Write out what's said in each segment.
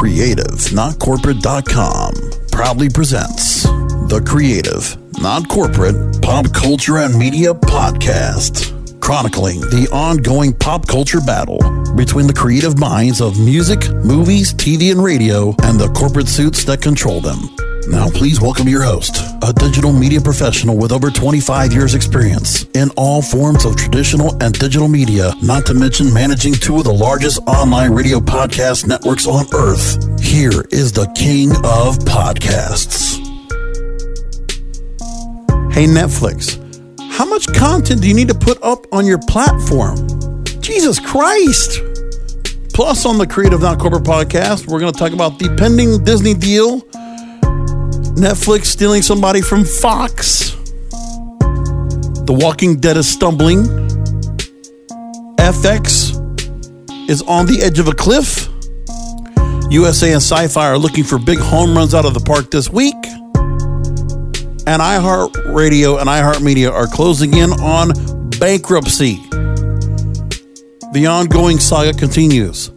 CreativeNotCorporate.com proudly presents The Creative, Not Corporate Pop Culture and Media Podcast, chronicling the ongoing pop culture battle between the creative minds of music, movies, TV, and radio, and the corporate suits that control them. Now, please welcome your host, a digital media professional with over 25 years' experience in all forms of traditional and digital media, not to mention managing two of the largest online radio podcast networks on earth. Here is the king of podcasts. Hey, Netflix, how much content do you need to put up on your platform? Jesus Christ! Plus, on the Creative Not Corporate podcast, we're going to talk about the pending Disney deal Netflix stealing somebody from Fox. The Walking Dead is stumbling. FX is on the edge of a cliff. USA and Sci Fi are looking for big home runs out of the park this week. And iHeartRadio and iHeartMedia are closing in on bankruptcy. The ongoing saga continues.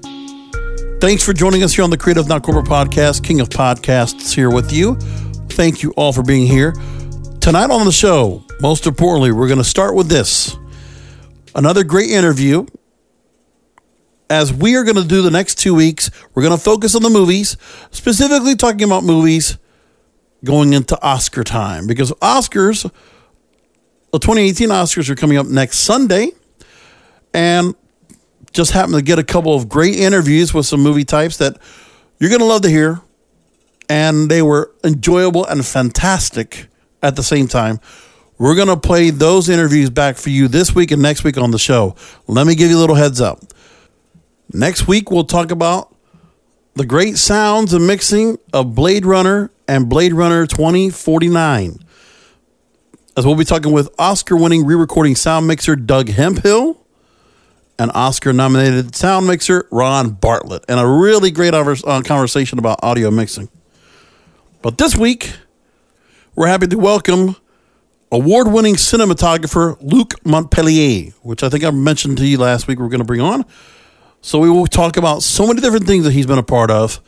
Thanks for joining us here on the Creative Not Corporate Podcast. King of Podcasts here with you. Thank you all for being here. Tonight on the show, most importantly, we're going to start with this another great interview. As we are going to do the next two weeks, we're going to focus on the movies, specifically talking about movies going into Oscar time because Oscars, the 2018 Oscars are coming up next Sunday. And just happened to get a couple of great interviews with some movie types that you're going to love to hear and they were enjoyable and fantastic at the same time. We're going to play those interviews back for you this week and next week on the show. Let me give you a little heads up. Next week, we'll talk about the great sounds and mixing of Blade Runner and Blade Runner 2049. As we'll be talking with Oscar winning re recording sound mixer Doug Hemphill and Oscar nominated sound mixer Ron Bartlett, and a really great uh, conversation about audio mixing. But this week, we're happy to welcome award winning cinematographer Luc Montpellier, which I think I mentioned to you last week we are going to bring on. So we will talk about so many different things that he's been a part of,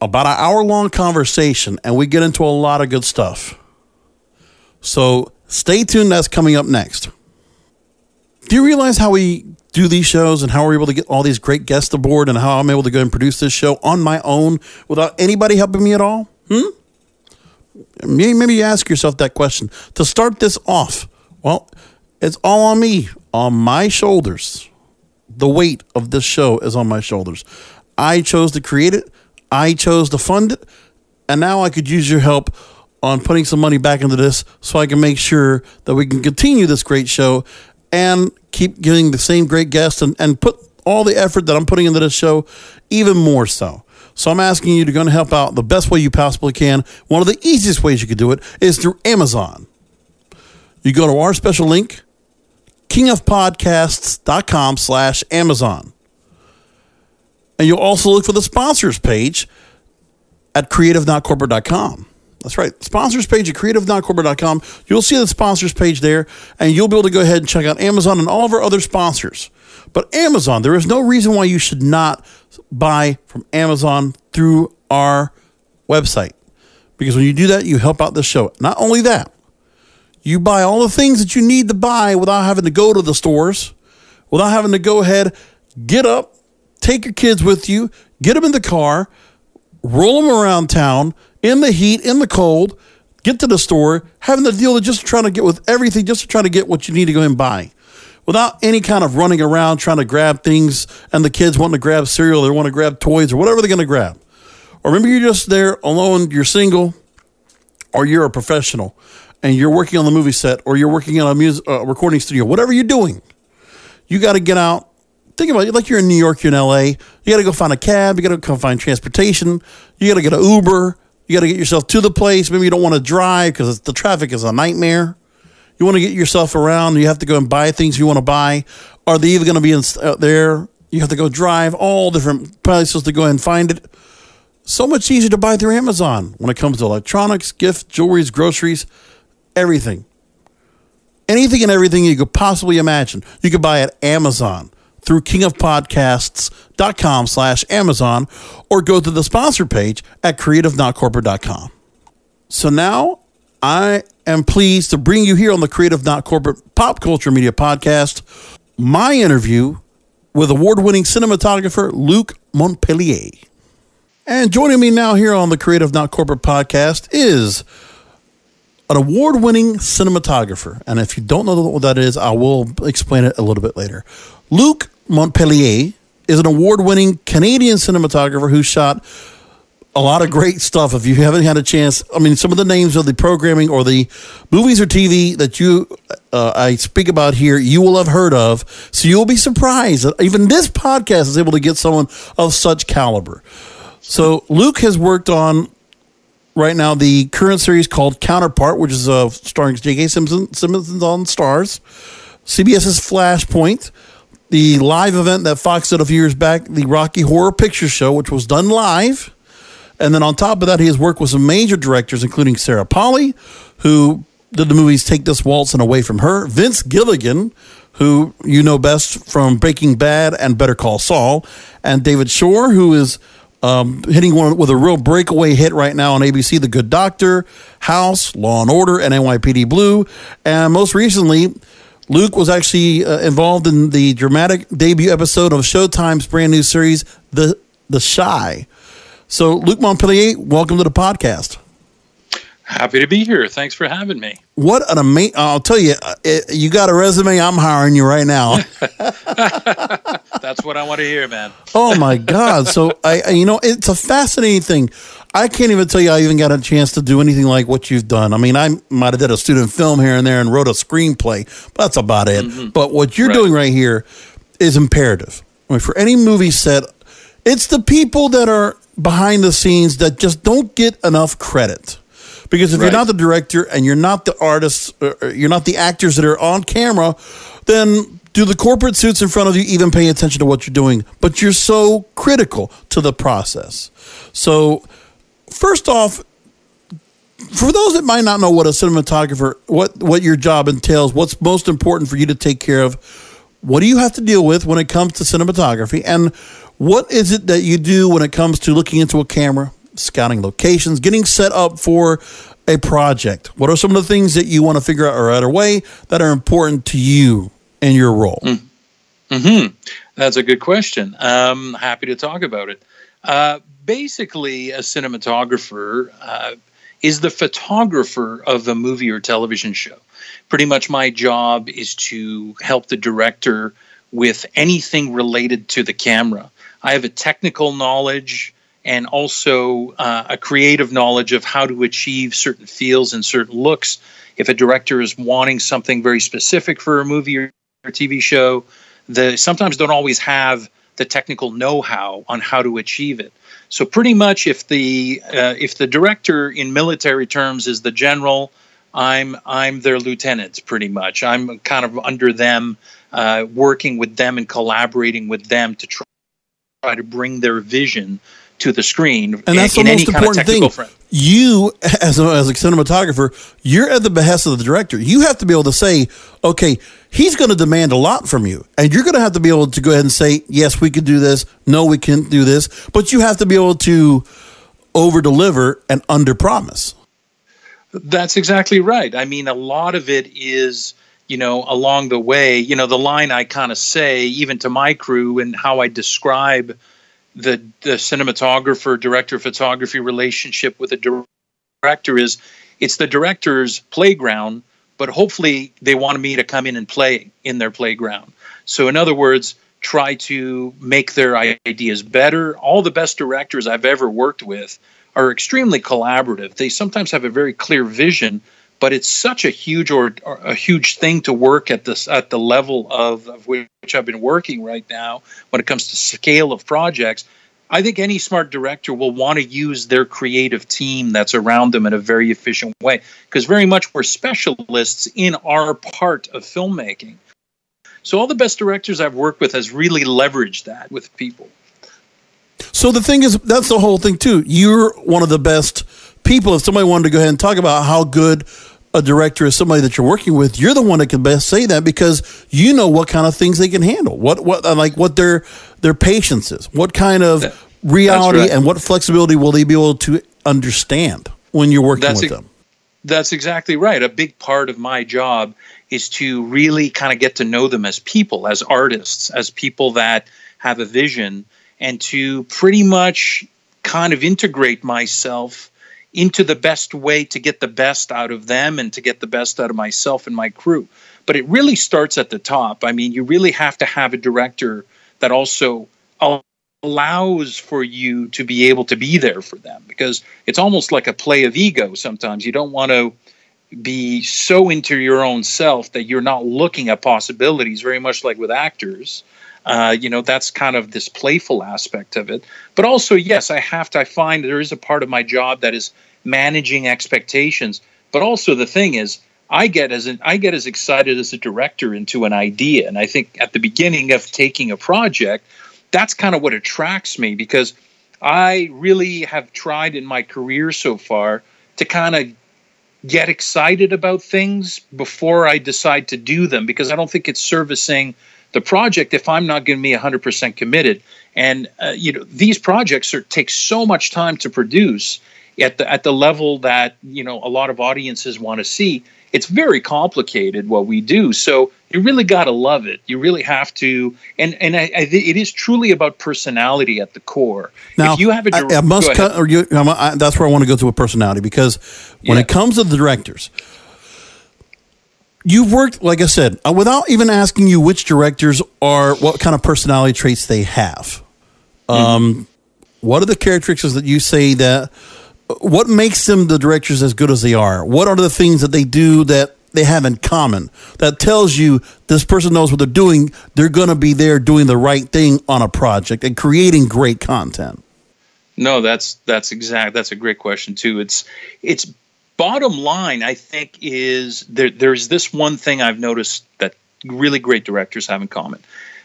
about an hour long conversation, and we get into a lot of good stuff. So stay tuned, that's coming up next. Do you realize how we do these shows and how we're able to get all these great guests aboard and how I'm able to go and produce this show on my own without anybody helping me at all? Hmm? Maybe you ask yourself that question. To start this off, well, it's all on me, on my shoulders. The weight of this show is on my shoulders. I chose to create it, I chose to fund it, and now I could use your help on putting some money back into this so I can make sure that we can continue this great show and keep getting the same great guests and, and put all the effort that I'm putting into this show even more so. So I'm asking you to go and help out the best way you possibly can. One of the easiest ways you could do it is through Amazon. You go to our special link, kingofpodcasts.com slash Amazon. And you'll also look for the sponsors page at creativenotcorporate.com. That's right. Sponsors page at creativenotcorporate.com. You'll see the sponsors page there, and you'll be able to go ahead and check out Amazon and all of our other sponsors. But Amazon, there is no reason why you should not buy from Amazon through our website. Because when you do that, you help out the show. Not only that, You buy all the things that you need to buy without having to go to the stores, without having to go ahead, get up, take your kids with you, get them in the car, roll them around town in the heat, in the cold, get to the store, having to deal with just trying to get with everything, just to try to get what you need to go and buy without any kind of running around trying to grab things and the kids wanting to grab cereal they want to grab toys or whatever they're going to grab. Or maybe you're just there alone, you're single, or you're a professional and you're working on the movie set or you're working in a music uh, recording studio, whatever you're doing, you got to get out. Think about it like you're in New York, you're in LA. You got to go find a cab. You got to go find transportation. You got to get an Uber. You got to get yourself to the place. Maybe you don't want to drive because the traffic is a nightmare. You want to get yourself around. You have to go and buy things you want to buy. Are they even going to be in, out there? You have to go drive all different places to go and find it. So much easier to buy through Amazon when it comes to electronics, gifts, jewelries, groceries, everything. Anything and everything you could possibly imagine. You could buy at Amazon through kingofpodcasts.com slash Amazon or go to the sponsor page at creativenotcorporate.com. So now I am pleased to bring you here on the Creative Not Corporate Pop Culture Media Podcast my interview with award winning cinematographer Luc Montpellier. And joining me now here on the Creative Not Corporate Podcast is an award winning cinematographer. And if you don't know what that is, I will explain it a little bit later. Luc Montpellier is an award winning Canadian cinematographer who shot a lot of great stuff. If you haven't had a chance, I mean, some of the names of the programming or the movies or TV that you uh, I speak about here, you will have heard of. So you'll be surprised that even this podcast is able to get someone of such caliber. So Luc has worked on right now the current series called Counterpart, which is uh, starring J.K. Simpson, Simmons on Starz, CBS's Flashpoint, the live event that Fox did a few years back, the Rocky Horror Picture Show, which was done live. And then on top of that, he has worked with some major directors, including Sarah Polley, who did the movies Take This Waltz and Away from Her, Vince Gilligan, who you know best from Breaking Bad and Better Call Saul, and David Shore, who is um, hitting one with a real breakaway hit right now on ABC, The Good Doctor, House, Law and Order, and NYPD Blue. And most recently, Luc was actually uh, involved in the dramatic debut episode of Showtime's brand new series, The The Chi. So, Luc Montpellier, welcome to the podcast. Happy to be here. Thanks for having me. What an amazing! I'll tell you, uh, it, you got a resume. I'm hiring you right now. That's what I want to hear, man. oh my God! So I, I, you know, it's a fascinating thing. I can't even tell you I even got a chance to do anything like what you've done. I mean, I might have did a student film here and there and wrote a screenplay. But that's about it. Mm-hmm. But what you're right. doing right here is imperative. I mean, for any movie set, it's the people that are behind the scenes that just don't get enough credit. Because if right. you're not the director and you're not the artists, uh, uh, you're not the actors that are on camera, then do the corporate suits in front of you even pay attention to what you're doing? But you're so critical to the process. So, first off, for those that might not know what a cinematographer, what what your job entails, what's most important for you to take care of, what do you have to deal with when it comes to cinematography, and what is it that you do when it comes to looking into a camera, scouting locations, getting set up for a project? What are some of the things that you want to figure out right away that are important to you in your role? Hmm. That's a good question. I'm happy to talk about it. Uh, basically, a cinematographer uh, is the photographer of a movie or television show. Pretty much my job is to help the director with anything related to the camera. I have a technical knowledge and also uh, a creative knowledge of how to achieve certain feels and certain looks. If a director is wanting something very specific for a movie or TV show, they sometimes don't always have the technical know-how on how to achieve it. So pretty much, if the uh, if the director in military terms is the general, I'm I'm their lieutenant. Pretty much, I'm kind of under them, uh, working with them and collaborating with them to try, try to bring their vision to the screen. And that's in, the most important thing. Front. You, as a, as a cinematographer, you're at the behest of the director. You have to be able to say, okay, he's going to demand a lot from you. And you're going to have to be able to go ahead and say, yes, we can do this. No, we can't do this. But you have to be able to over deliver and under promise. That's exactly right. I mean, a lot of it is, you know, along the way, you know, the line I kind of say, even to my crew, and how I describe the the cinematographer director photography relationship with a director is it's the director's playground, but hopefully they want me to come in and play in their playground. So, in other words, try to make their ideas better. All the best directors I've ever worked with are extremely collaborative. They sometimes have a very clear vision, but it's such a huge or, or, a huge thing to work at this at the level of, of which I've been working right now when it comes to scale of projects. I think any smart director will want to use their creative team that's around them in a very efficient way because very much we're specialists in our part of filmmaking. So all the best directors I've worked with has really leveraged that with people. So the thing is, that's the whole thing too. You're one of the best people. If somebody wanted to go ahead and talk about how good a director is somebody that you're working with, you're the one that can best say that because you know what kind of things they can handle. What what uh, like what their their patience is. What kind of that, reality right. and what flexibility will they be able to understand when you're working that's with them? That's exactly right. A big part of my job is to really kind of get to know them as people, as artists, as people that have a vision, and to pretty much kind of integrate myself into the best way to get the best out of them and to get the best out of myself and my crew. But it really starts at the top. I mean, you really have to have a director that also allows for you to be able to be there for them because it's almost like a play of ego sometimes. You don't want to be so into your own self that you're not looking at possibilities, very much like with actors. Uh, you know, that's kind of this playful aspect of it. But also, yes, I have to, I find there is a part of my job that is managing expectations. But also, the thing is, I get as an, I get as excited as a director into an idea, and I think at the beginning of taking a project, that's kind of what attracts me because I really have tried in my career so far to kind of get excited about things before I decide to do them because I don't think it's servicing the project if I'm not going to be 100% committed. And uh, you know, these projects are, take so much time to produce at the at the level that you know a lot of audiences want to see it's very complicated what we do. So you really got to love it. You really have to, and and I, I, it is truly about personality at the core. Now, if you have a I, I must cut, or you, I, that's where I want to go to a personality because when yeah. it comes to the directors, you've worked, like I said, uh, without even asking you which directors are, what kind of personality traits they have. Mm-hmm. Um, what are the characteristics that you say that what makes them the directors as good as they are? What are the things that they do that they have in common that tells you this person knows what they're doing? They're going to be there doing the right thing on a project and creating great content. No, that's that's exact. That's a great question too. It's it's bottom line. I think is there. There's this one thing I've noticed that really great directors have in common.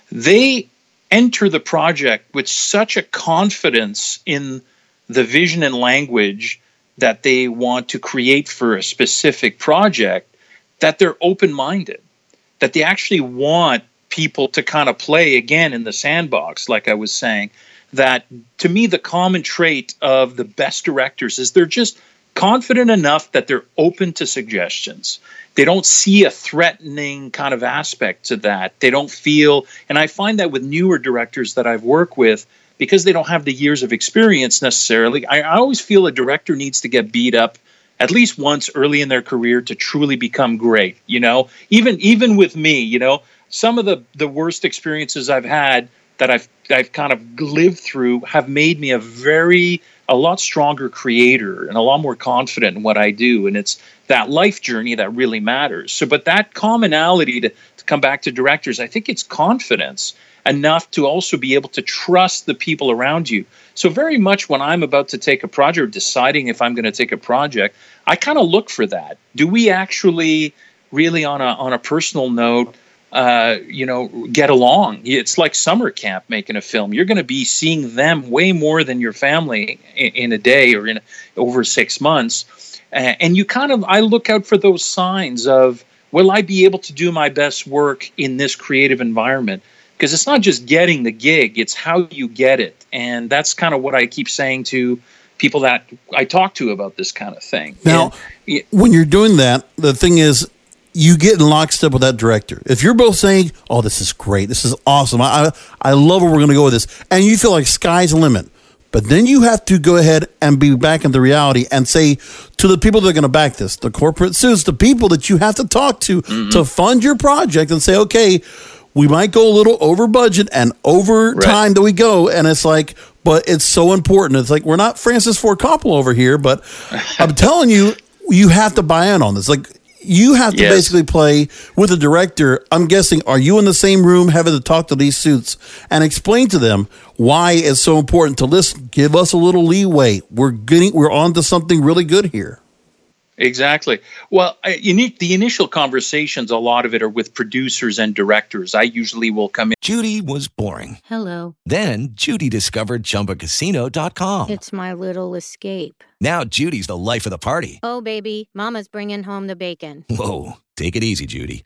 They enter the project with such a confidence in the vision and language that they want to create for a specific project that they're open minded, that they actually want people to kind of play again in the sandbox, like I was saying. That to me, the common trait of the best directors is they're just confident enough that they're open to suggestions. They don't see a threatening kind of aspect to that. They don't feel, and I find that with newer directors that I've worked with, because they don't have the years of experience necessarily, I, I always feel a director needs to get beat up at least once early in their career to truly become great. You know, even even with me, you know, some of the the worst experiences I've had that I've I've kind of lived through have made me a very a lot stronger creator and a lot more confident in what I do. And it's that life journey that really matters. So, but that commonality to, to come back to directors, I think it's confidence enough to also be able to trust the people around you. So, very much when I'm about to take a project, deciding if I'm going to take a project, I kind of look for that. Do we actually, really, on a on a personal note, uh, you know, get along? It's like summer camp making a film. You're going to be seeing them way more than your family in, in a day or in over six months, uh, and you kind of I look out for those signs of will I be able to do my best work in this creative environment? because it's not just getting the gig it's how you get it and that's kind of what i keep saying to people that I talk to about this kind of thing. Now, And- when you're doing that, the thing is, you get in lockstep with that director. If you're both saying, "Oh, this is great, this is awesome, I I, I love where we're going to go with this," and you feel like sky's the limit, but then you have to go ahead and be back in the reality and say to the people that are going to back this, the corporate suits, the people that you have to talk to mm-hmm. to fund your project, and say, "Okay, we might go a little over budget and over Right. time that we go," and it's like. But it's so important. It's like we're not Francis Ford Coppola over here, but I'm telling you, you have to buy in on this. Like you have to Yes. basically play with the director. I'm guessing, are you in the same room having to talk to these suits and explain to them why it's so important to listen? Give us a little leeway. We're getting, we're on to something really good here. Exactly. Well, I, you need, the initial conversations, a lot of it are with producers and directors. I usually will come in. Judy was boring. Hello. Then Judy discovered ChumbaCasino.com. It's my little escape. Now Judy's the life of the party. Oh, baby, Mama's bringing home the bacon. Whoa, take it easy, Judy.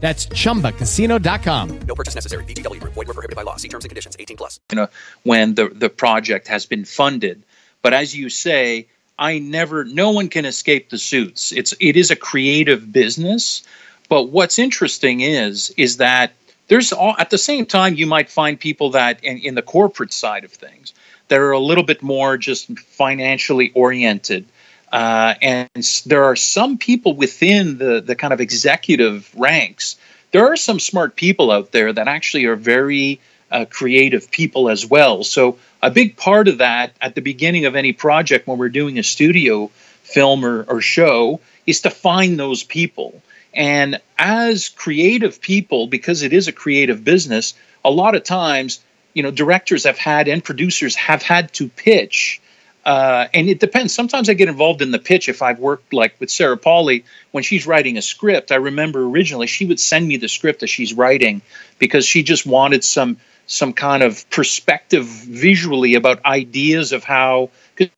That's chumbacasino.com. No purchase necessary. VGW Group. Void where prohibited by law. See terms and conditions. 18 plus. you know, when the, the project has been funded. But as you say, I never, no one can escape the suits. It's, it is a creative business. But what's interesting is, is that there's all, at the same time, you might find people that in, in the corporate side of things that are a little bit more just financially oriented. Uh, and there are some people within the, the kind of executive ranks. There are some smart people out there that actually are very uh, creative people as well. So a big part of that at the beginning of any project when we're doing a studio film or, or show is to find those people. And as creative people, because it is a creative business, a lot of times, you know, directors have had and producers have had to pitch. Uh, and it depends. Sometimes I get involved in the pitch if I've worked like with Sarah Polley when she's writing a script. I remember originally she would send me the script that she's writing because she just wanted some some kind of perspective visually about ideas of how because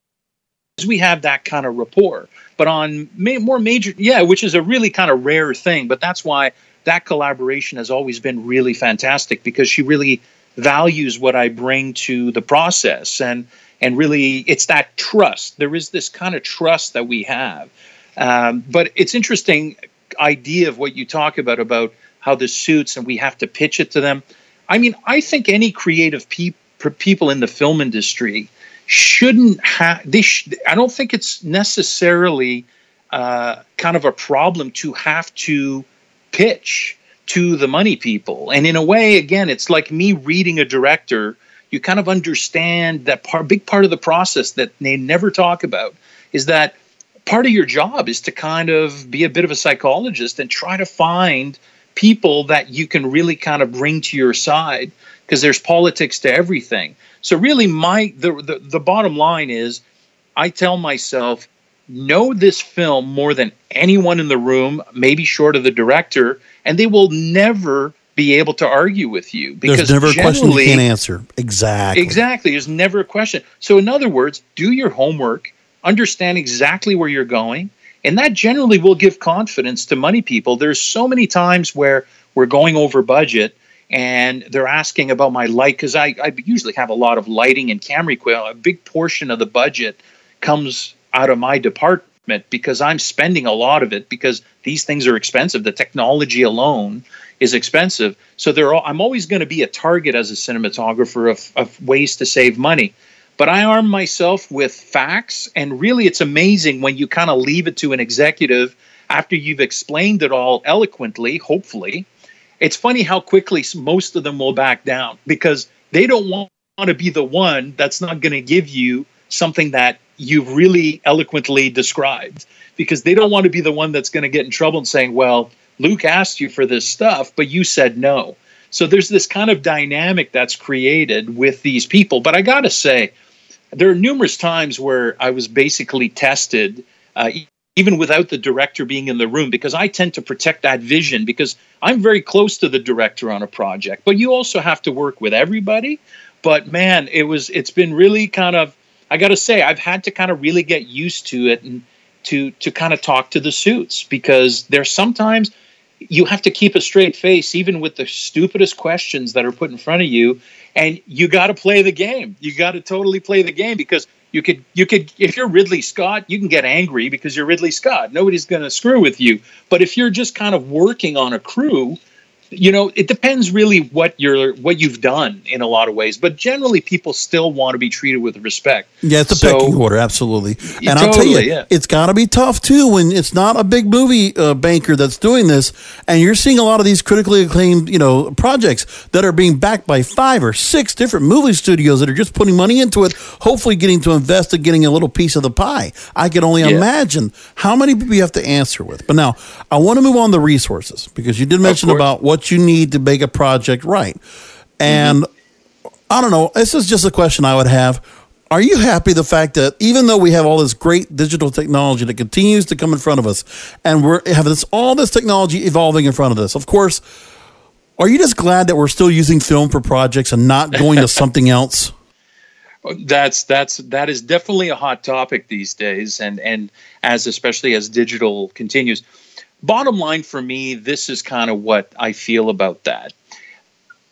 we have that kind of rapport. But on ma- more major, yeah, which is a really kind of rare thing. But that's why that collaboration has always been really fantastic because she really values what I bring to the process and and really it's that trust. There is this kind of trust that we have. Um, but it's interesting idea of what you talk about about how this suits and we have to pitch it to them. I mean, I think any creative peop- people in the film industry shouldn't have. They sh- I don't think it's necessarily uh, kind of a problem to have to pitch to the money people. And in a way, again, it's like me reading a director. You kind of understand that part, big part of the process that they never talk about is that part of your job is to kind of be a bit of a psychologist and try to find people that you can really kind of bring to your side because there's politics to everything. So really my the, the the bottom line is I tell myself know this film more than anyone in the room, maybe short of the director, and they will never be able to argue with you because There's never a question you can't answer. Exactly. Exactly. There's never a question. So, in other words, do your homework, understand exactly where you're going, and that generally will give confidence to money people. There's so many times where we're going over budget and they're asking about my light because I, I usually have a lot of lighting and camera equipment. A big portion of the budget comes out of my department because I'm spending a lot of it because these things are expensive. The technology alone is expensive. So they're I'm always going to be a target as a cinematographer of, of ways to save money. But I arm myself with facts, and really it's amazing when you kind of leave it to an executive after you've explained it all eloquently, hopefully. It's funny how quickly most of them will back down because they don't want to be the one that's not going to give you something that you've really eloquently described because they don't want to be the one that's going to get in trouble and saying, well, Luc asked you for this stuff, but you said no. So there's this kind of dynamic that's created with these people. But I got to say, there are numerous times where I was basically tested, uh, even without the director being in the room, because I tend to protect that vision because I'm very close to the director on a project. But you also have to work with everybody. But man, it was it's been really kind of I got to say I've had to kind of really get used to it and to to kind of talk to the suits because there's sometimes you have to keep a straight face even with the stupidest questions that are put in front of you and you got to play the game. You got to totally play the game because you could you could if you're ridley scott you can get angry because you're ridley scott. Nobody's going to screw with you. But if you're just kind of working on a crew you know it depends really what you're what you've done in a lot of ways but generally people still want to be treated with respect. Yeah it's a So- pecking order absolutely. And i'll tell you yeah. it's got to be tough too when it's not a big movie uh, banker that's doing this and you're seeing a lot of these critically acclaimed you know projects that are being backed by five or six different movie studios that are just putting money into it hopefully getting to invest and getting a little piece of the pie. I can only Yeah. imagine how many people you have to answer with. But now i want to move on to resources because you did mention about what you need to make a project right and I don't know. This is just a question I would have. Are you happy the fact that even though we have all this great digital technology that continues to come in front of us, and we're have this all this technology evolving in front of us? Of course, are you just glad that we're still using film for projects and not going to something else? that's that's that is definitely a hot topic these days and and as especially as digital continues bottom line for me this is kind of what i feel about that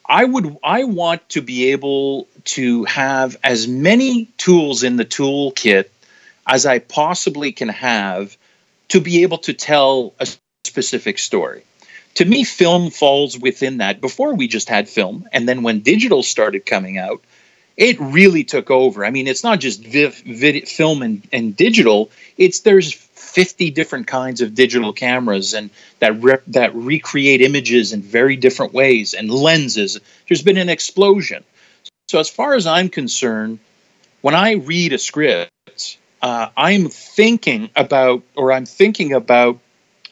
i would i want to be able to have as many tools in the toolkit as i possibly can have to be able to tell a specific story to me film falls within that before we just had film and then when digital started coming out it really took over. I mean, it's not just vid, film and, and digital. It's there's 50 different kinds of digital cameras and that that recreate images in very different ways and lenses. There's been an explosion. So as far as I'm concerned, when I read a script, uh, I'm thinking about or I'm thinking about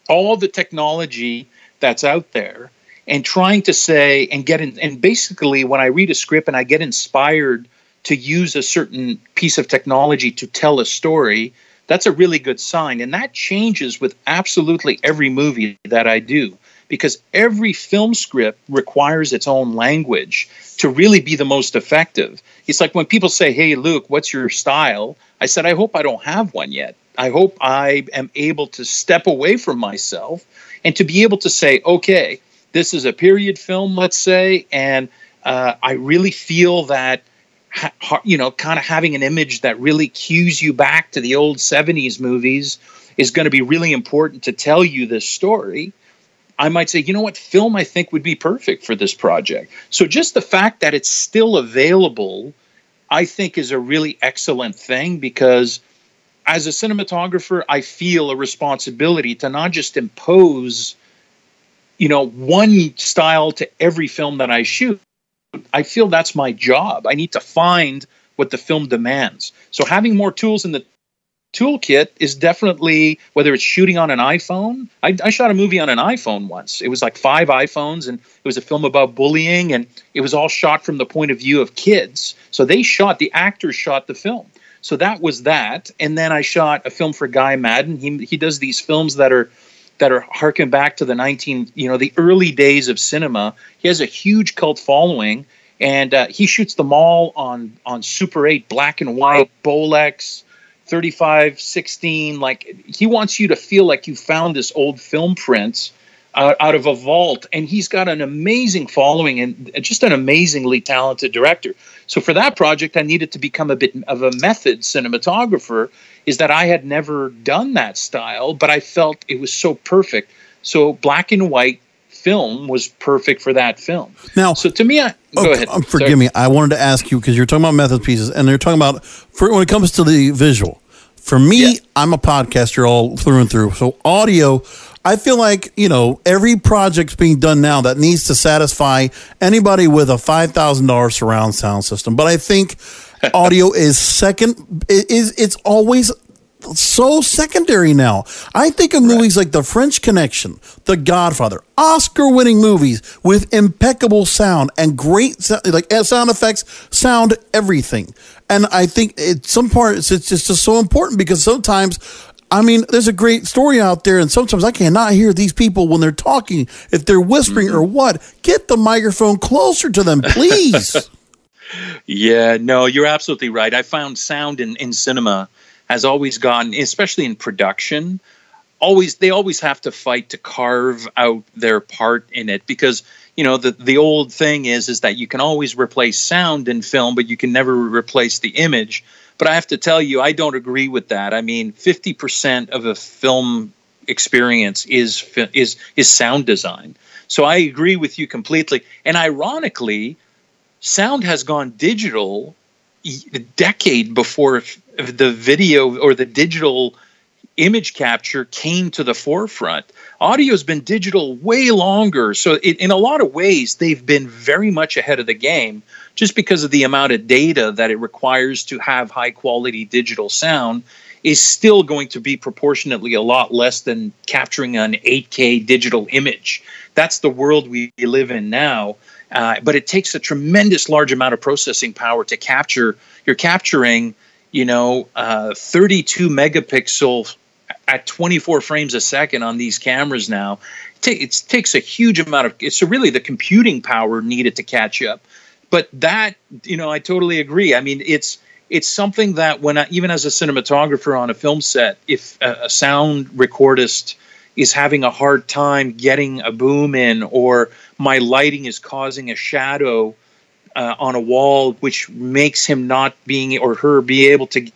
all the technology that's out there and trying to say and get in and basically when i read a script and i get inspired to use a certain piece of technology to tell a story that's a really good sign and that changes with absolutely every movie that i do because every film script requires its own language to really be the most effective. It's like when people say hey Luc what's your style? I said i hope i don't have one yet. I hope i am able to step away from myself and to be able to say okay this is a period film, let's say, and uh, I really feel that ha- you know, kind of having an image that really cues you back to the old '70s movies is going to be really important to tell you this story. I might say, you know what, film I think would be perfect for this project. So just the fact that it's still available, I think, is a really excellent thing because as a cinematographer, I feel a responsibility to not just impose you know one style to every film that i shoot i feel that's my job. I need to find what the film demands. So having more tools in the toolkit is definitely whether it's shooting on an iphone I, I shot a movie on an iphone once. It was like five iphones and it was a film about bullying and it was all shot from the point of view of kids. So they shot the actors shot the film. So that was that. And then i shot a film for Guy Maddin. He, he does these films that are that are harken back to the 19 you know the early days of cinema he has a huge cult following and uh, he shoots them all on on super 8 black and white bolex 35 16 like he wants you to feel like you found this old film print out, out of a vault and he's got an amazing following and just an amazingly talented director. So for that project i needed to become a bit of a method cinematographer is that i had never done that style but i felt it was so perfect so black and white film was perfect for that film Now, so to me I, go ahead um, Sorry. forgive me. I wanted to ask you because you're talking about method pieces, and they're talking about for when it comes to the visual. For me, Yeah. I'm a podcaster all through and through. So audio, I feel like you know every project's being done now that needs to satisfy anybody with a five thousand dollars surround sound system. But I think audio is second. It is it's always so secondary now. I think of movies like The French Connection, The Godfather, Oscar-winning movies with impeccable sound and great so- like uh, sound effects, sound everything. And I think it some parts it's just, just so important because sometimes. I mean, there's a great story out there, and sometimes I cannot hear these people when they're talking, if they're whispering or what. Get the microphone closer to them, please. Yeah, no, you're absolutely right. I found sound in, in cinema has always gotten, especially in production, always they always have to fight to carve out their part in it because you know the the old thing is is that you can always replace sound in film, but you can never replace the image. But I have to tell you, I don't agree with that. I mean, fifty percent of a film experience is is is sound design. So I agree with you completely. And ironically, sound has gone digital a decade before the video or the digital image capture came to the forefront. Audio has been digital way longer. So, it, in a lot of ways, they've been very much ahead of the game just because of the amount of data that it requires to have high quality digital sound is still going to be proportionately a lot less than capturing an 8K digital image. That's the world we live in now. Uh, but it takes a tremendous large amount of processing power to capture. You're capturing, you know, uh, 32 megapixel at 24 frames a second on these cameras now. It, takes a huge amount of. It's really the computing power needed to catch up. But that, you know, I totally agree. I mean, it's it's something that when I, even as a cinematographer on a film set, if a, a sound recordist is having a hard time getting a boom in, or my lighting is causing a shadow uh, on a wall, which makes him not being or her be able to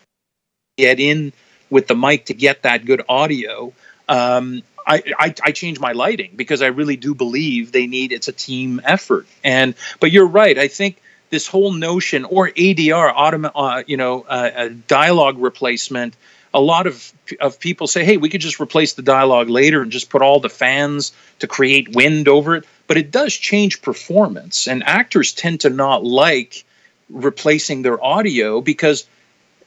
get in with the mic to get that good audio. Um, I, I, I change my lighting because I really do believe they need it's a team effort. And but you're right. I think this whole notion or ADR, automa- uh, you know, uh, a dialogue replacement. A lot of of people say, "Hey, we could just replace the dialogue later and just put all the fans to create wind over it." But it does change performance, and actors tend to not like replacing their audio because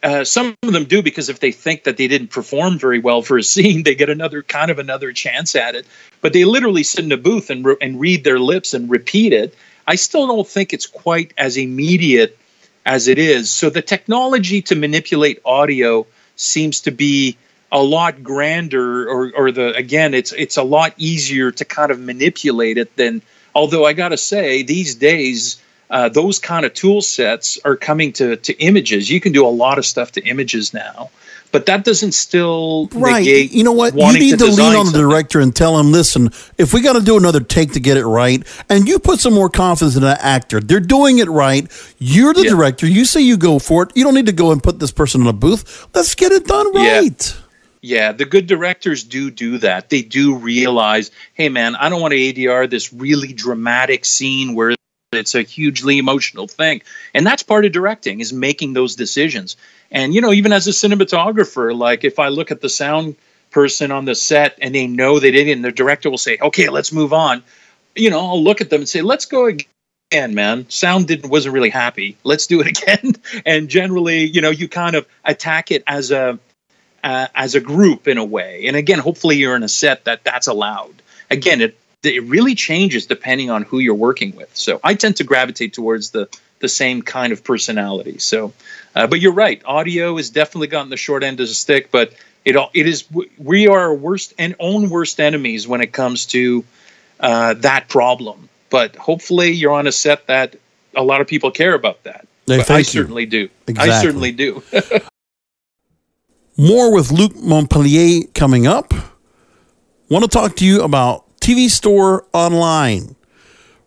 uh, some of them do because if they think that they didn't perform very well for a scene, they get another kind of another chance at it. But they literally sit in a booth and re- and read their lips and repeat it. I still don't think it's quite as immediate as it is. So the technology to manipulate audio seems to be a lot grander, or or the again, it's it's a lot easier to kind of manipulate it than. Although I got to say, these days uh, those kind of tool sets are coming to, to images. You can do a lot of stuff to images now, but that doesn't still Right. negate You know what? You need to, lean design on the something. director and tell him, listen, if we got to do another take to get it right, and you put some more confidence in that actor, they're doing it right. You're the Yeah. director. You say you go for it. You don't need to go and put this person in a booth. Let's get it done Yeah. right. Yeah, the good directors do do that. They do realize, hey, man, I don't want to ADR this really dramatic scene where it's a hugely emotional thing, and that's part of directing is making those decisions. And you know, even as a cinematographer, like if I look at the sound person on the set and they know they didn't the director will say, okay, let's move on. You know, I'll look at them and say, let's go again, man. Sound didn't wasn't really happy. Let's do it again. and generally, you know, you kind of attack it as a uh, as a group in a way. And again, hopefully you're in a set that that's allowed. Again, it it really changes depending on who you're working with. So I tend to gravitate towards the the same kind of personality. So, uh, but you're right. Audio has definitely gotten the short end of the stick, but it all it is. We are our worst and own worst enemies when it comes to uh, that problem. But hopefully, you're on a set that a lot of people care about that. Hey, I you. certainly do. I certainly do. More with Luc Montpellier coming up. Want to talk to you about TV Store Online.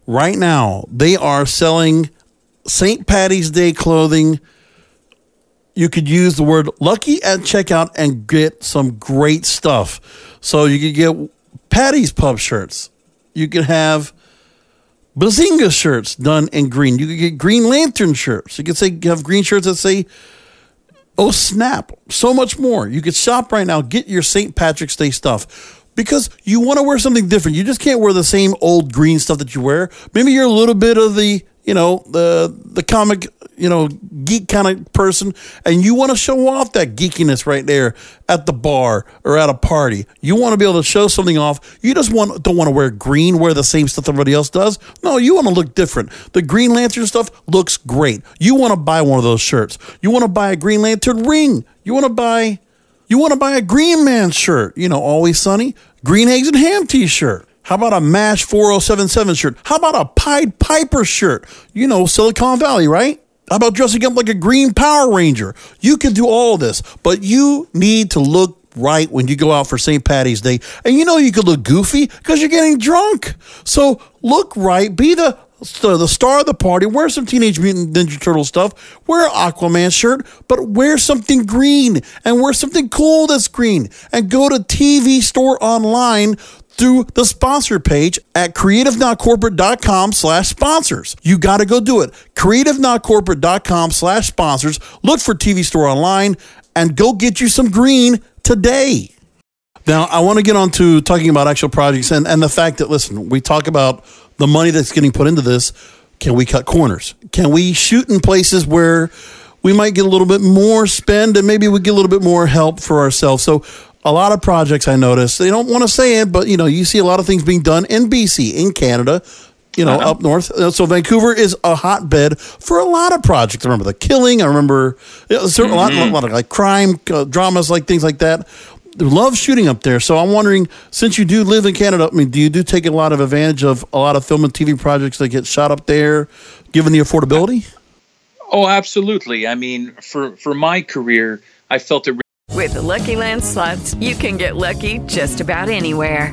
Right now, they are selling St. Patty's Day clothing. You could use the word lucky at checkout and get some great stuff. So you could get Patty's Pub shirts. You could have Bazinga shirts done in green. You could get Green Lantern shirts. You could say have green shirts that say Oh, snap. So much more. You could shop right now. Get your St. Patrick's Day stuff because you want to wear something different. You just can't wear the same old green stuff that you wear. Maybe you're a little bit of the, you know, the the comic you know, geek kind of person, and you want to show off that geekiness right there at the bar or at a party. You want to be able to show something off. You just want don't want to wear green, wear the same stuff everybody else does. No, you want to look different. The Green Lantern stuff looks great. You want to buy one of those shirts. You want to buy a Green Lantern ring. You want to buy you want to buy a Green Man shirt. You know, always sunny. Green eggs and ham t-shirt. How about a MASH 4077 shirt? How about a Pied Piper shirt? You know, Silicon Valley, right? How about dressing up like a green Power Ranger? You can do all this, but you need to look right when you go out for St. Patty's Day. And you know you could look goofy because you're getting drunk. So look right, be the the star of the party, wear some Teenage Mutant Ninja Turtle stuff, wear an Aquaman shirt, but wear something green and wear something cool that's green. And go to TV Store Online through the sponsor page at creativenotcorporate.com slash sponsors. You got to go do it. creativenotcorporate.com slash sponsors. Look for TV Store Online and go get you some green today. Now, I want to get on to talking about actual projects and, and the fact that, listen, we talk about the money that's getting put into this. Can we cut corners? Can we shoot in places where we might get a little bit more spend and maybe we get a little bit more help for ourselves? So, a lot of projects I notice, they don't want to say it, but you know, you see a lot of things being done in BC, in Canada, you know, uh-huh. up north. Uh, so Vancouver is a hotbed for a lot of projects. I remember The Killing. I remember you know, mm-hmm. a, lot, a lot of like crime uh, dramas, like things like that. Love shooting up there. So I'm wondering, since you do live in Canada, I mean, do you do take a lot of advantage of a lot of film and TV projects that get shot up there, given the affordability? Oh, absolutely. I mean, for for my career, I felt it with the Lucky Land slots, you can get lucky just about anywhere.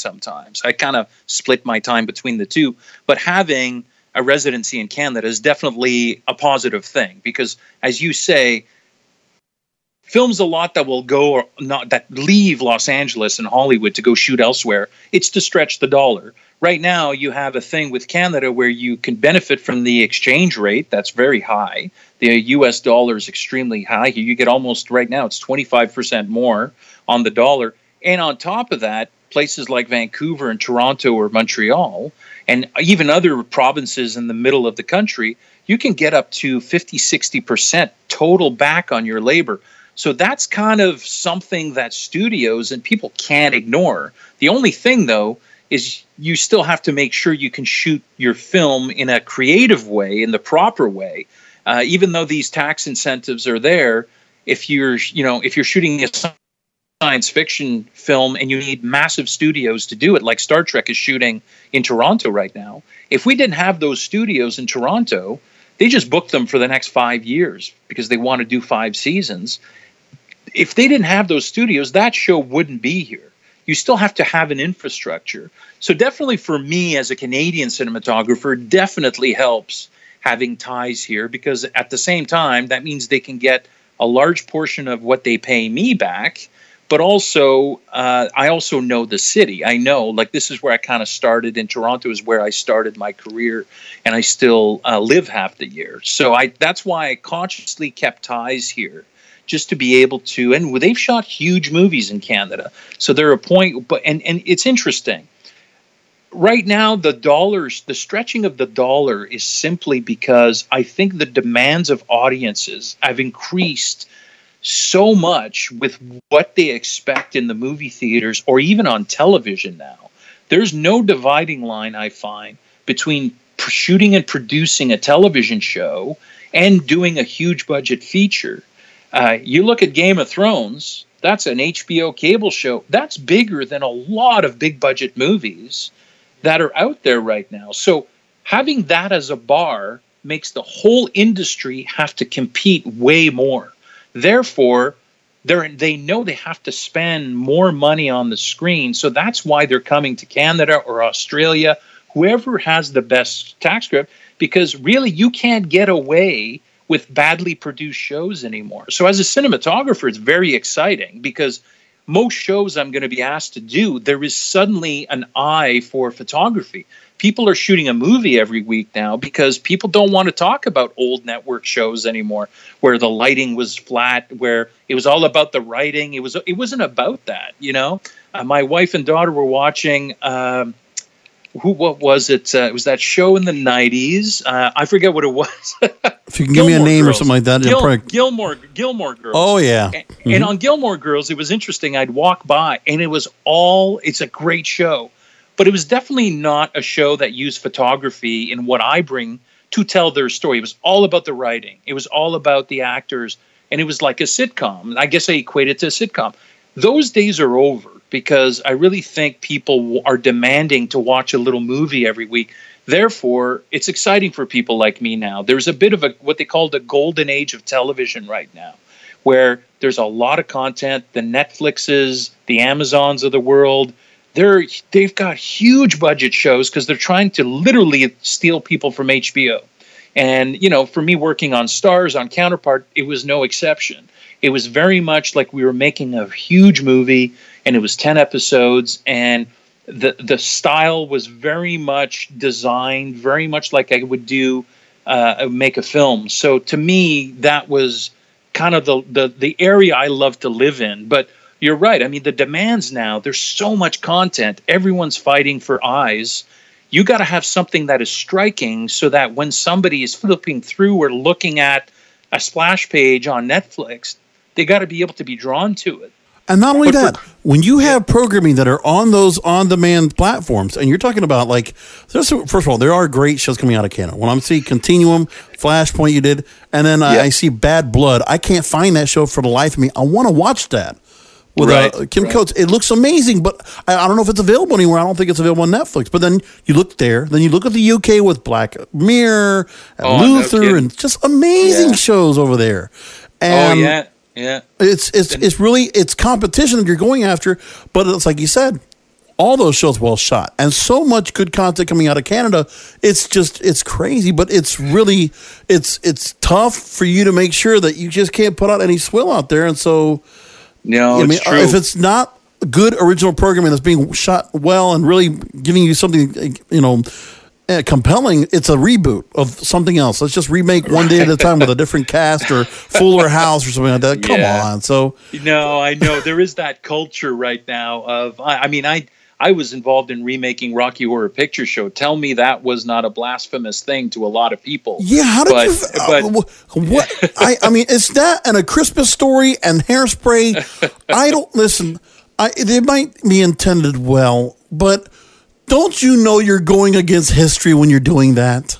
sometimes. I kind of split my time between the two, but having a residency in Canada is definitely a positive thing because, as you say, films a lot that will go or not that leave Los Angeles and Hollywood to go shoot elsewhere. It's to stretch the dollar. Right now, you have a thing with Canada where you can benefit from the exchange rate that's very high. The U.S. dollar is extremely high. here. You get almost right now it's 25% more on the dollar, and on top of that, places like Vancouver and Toronto or Montreal, and even other provinces in the middle of the country, you can get up to 50, 60% total back on your labor. So that's kind of something that studios and people can't ignore. The only thing, though, is you still have to make sure you can shoot your film in a creative way, in the proper way. Uh, even though these tax incentives are there, if you're, you know, if you're shooting a science fiction film and you need massive studios to do it, like Star Trek is shooting in Toronto right now. If we didn't have those studios in Toronto, they just booked them for the next five years because they want to do five seasons. If they didn't have those studios, that show wouldn't be here. You still have to have an infrastructure. So, definitely for me as a Canadian cinematographer, definitely helps having ties here because at the same time, that means they can get a large portion of what they pay me back but also uh, I also know the city. I know like this is where I kind of started in Toronto is where I started my career, and I still uh, live half the year. So I that's why I consciously kept ties here, just to be able to. And they've shot huge movies in Canada, so they're a point. But and and it's interesting. Right now, the dollars, the stretching of the dollar is simply because I think the demands of audiences have increased so much with what they expect in the movie theaters or even on television now. There's no dividing line, I find, between shooting and producing a television show and doing a huge budget feature. Uh, you look at Game of Thrones, that's an HBO cable show. That's bigger than a lot of big budget movies that are out there right now. So having that as a bar makes the whole industry have to compete way more. Therefore, they they know they have to spend more money on the screen. So that's why they're coming to Canada or Australia, whoever has the best tax script, because really you can't get away with badly produced shows anymore. So as a cinematographer, it's very exciting because most shows I'm going to be asked to do, there is suddenly an eye for photography. People are shooting a movie every week now because people don't want to talk about old network shows anymore, where the lighting was flat, where it was all about the writing. It was it wasn't about that, you know. Uh, my wife and daughter were watching. Um, who what was it? Uh, it was that show in the '90s. Uh, I forget what it was. if you can give me a name Girls. or something like that, Gil- probably- Gilmore Gilmore Girls. Oh, yeah. And, Mhm. and on Gilmore Girls, it was interesting. I'd walk by, and it was all. It's a great show, but it was definitely not a show that used photography in what I bring to tell their story. It was all about the writing. It was all about the actors, and it was like a sitcom. I guess I equate it to a sitcom. Those days are over because I really think people are demanding to watch a little movie every week. Therefore, it's exciting for people like me now. There's a bit of a what they call the golden age of television right now, where there's a lot of content. The Netflixes, the Amazons of the world, they're they've got huge budget shows because they're trying to literally steal people from HBO. And you know, for me working on Starz on Counterpart, it was no exception. It was very much like we were making a huge movie, and it was ten episodes, and the the style was very much designed, very much like I would do uh, make a film. So to me, that was kind of the, the the area I love to live in. But you're right. I mean, the demands now. There's so much content. Everyone's fighting for eyes. You got to have something that is striking, so that when somebody is flipping through or looking at a splash page on Netflix, they got to be able to be drawn to it. And not only that, when you have programming that are on those on-demand platforms, and you're talking about like, there's, first of all, there are great shows coming out of Canada. When I'm seeing Continuum, Flashpoint, you did, and then I, I see Bad Blood. I can't find that show for the life of me. I want to watch that with uh, Kim right. Coates. It looks amazing, but I, I don't know if it's available anywhere. I don't think it's available on Netflix. But then you look there, then you look at the UK with Black Mirror and Oh, Luther, kidding. and just amazing Yeah. shows over there. oh And yeah, yeah. it's it's it's really it's competition that you're going after, but it's like you said, all those shows well shot and so much good content coming out of Canada. It's just it's crazy, but it's really it's it's tough for you to make sure that you just can't put out any swill out there. And so, No, I mean, it's true. if it's not good original programming that's being shot well and really giving you something, you know. uh, Compelling, it's a reboot of something else. Let's just remake one day at a time with a different cast or Fuller House or something like that. Come Yeah. on. So, No, I know there is that culture right now of. I, I mean, I I was involved in remaking Rocky Horror Picture Show. Tell me that was not a blasphemous thing to a lot of people. Yeah, how did but, you? But uh, what? I, I mean, it's that and a Christmas story and hairspray. I don't listen. I they might be intended well, but don't you know you're going against history when you're doing that?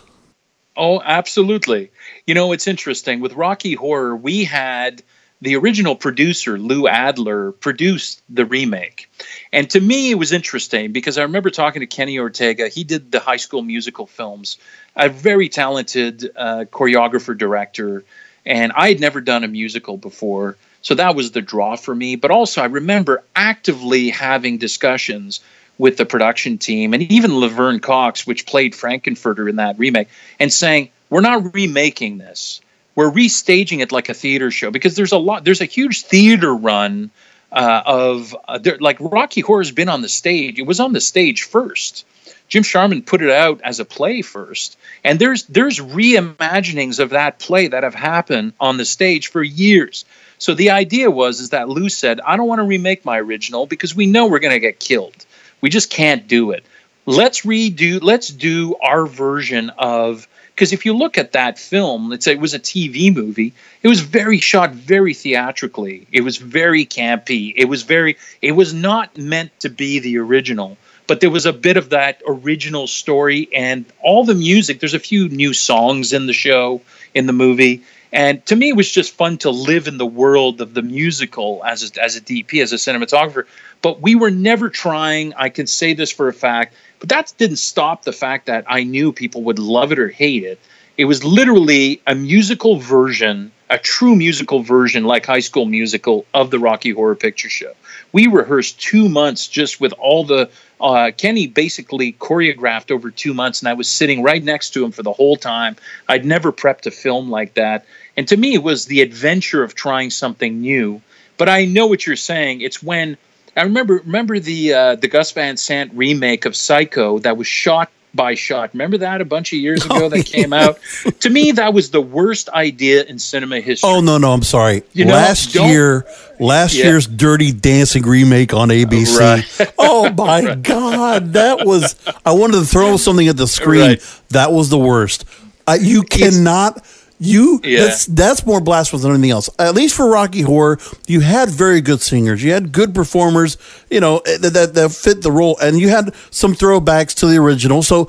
Oh, absolutely. You know, it's interesting. With Rocky Horror, we had the original producer, Lou Adler, produced the remake. And to me, it was interesting because I remember talking to Kenny Ortega. He did the high school musical films, a very talented uh, choreographer, director. And I had never done a musical before. So that was the draw for me. But also, I remember actively having discussions with the production team and even Laverne Cox, which played Frank-N-Furter in that remake, and saying, We're not remaking this. We're restaging it like a theater show because there's a lot, there's a huge theater run uh, of uh, there, like Rocky Horror's been on the stage. It was on the stage first. Jim Sharman put it out as a play first, and there's there's reimaginings of that play that have happened on the stage for years. So the idea was is that Lou said, I don't want to remake my original because we know we're going to get killed. We just can't do it. Let's redo. Let's do our version of because if you look at that film, it was a TV movie. It was very shot very theatrically. It was very campy. It was very. It was not meant to be the original. but there was a bit of that original story and all the music. There's a few new songs in the show, in the movie. And to me, it was just fun to live in the world of the musical as a, as a DP, as a cinematographer. But we were never trying. I can say this for a fact, but that didn't stop the fact that I knew people would love it or hate it. It was literally a musical version, a true musical version, like High School Musical, of the Rocky Horror Picture Show. We rehearsed two months just with all the. Uh, Kenny basically choreographed over two months, and I was sitting right next to him for the whole time. I'd never prepped a film like that. And to me, it was the adventure of trying something new. But I know what you're saying. It's when I remember remember the uh, the Gus Van Sant remake of Psycho that was shot by shot. Remember that a bunch of years ago that came out? to me, that was the worst idea in cinema history. Oh no, no, I'm sorry. You last year, last Yeah. year's Dirty Dancing remake on ABC. Right. Oh my God, that was. I wanted to throw something at the screen. Right. That was the worst. Uh, you cannot. You Yeah. that's that's more blasphemous than anything else. At least for Rocky Horror, you had very good singers. You had good performers. You know eh, that that, that fit the role, and you had some throwbacks to the original. So.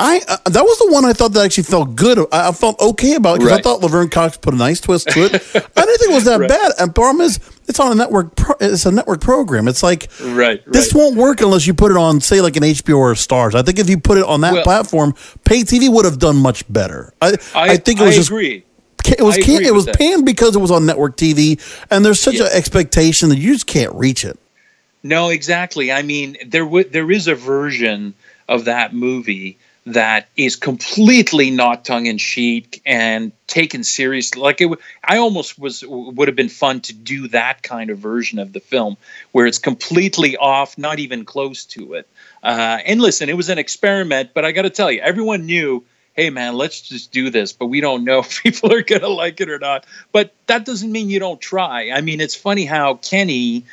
I uh, that was the one I thought that actually felt good. I, I felt okay about because I thought Laverne Cox put a nice twist to it. I didn't think it was that Right. bad. And problem is, it's on a network. Pro, it's a network program. It's like Right, this right. won't work unless you put it on, say, like an HBO or a Starz. I think if you put it on that Well- platform, pay TV would have done much better. I I, I, think it was I just agree. it was can, it was panned because it was on network TV, and there's such an expectation that you just can't reach it. No, exactly. I mean, there w- there is a version of that movie that is completely not tongue in cheek and taken seriously. Like it, I almost was would have been fun to do that kind of version of the film where it's completely off, not even close to it. Uh, and listen, it was an experiment, but I got to tell you, everyone knew. Hey man, let's just do this, but we don't know if people are gonna like it or not. But that doesn't mean you don't try. I mean, it's funny how Kenny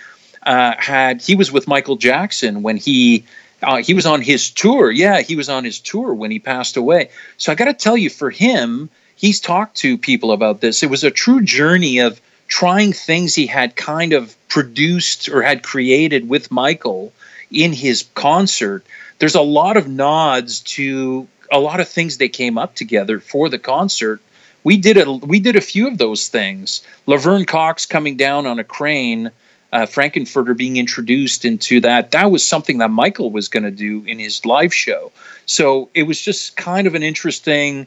uh, had he was with Michael Jackson when he uh, he was on his tour. Yeah, he was on his tour when he passed away. So I got to tell you, for him, he's talked to people about this. It was a true journey of trying things he had kind of produced or had created with Michael in his concert. There's a lot of nods to a lot of things they came up together for the concert. We did a we did a few of those things. Laverne Cox coming down on a crane uh, Frank-N-Furter being introduced into that, that was something that Michael was going to do in his live show. So it was just kind of an interesting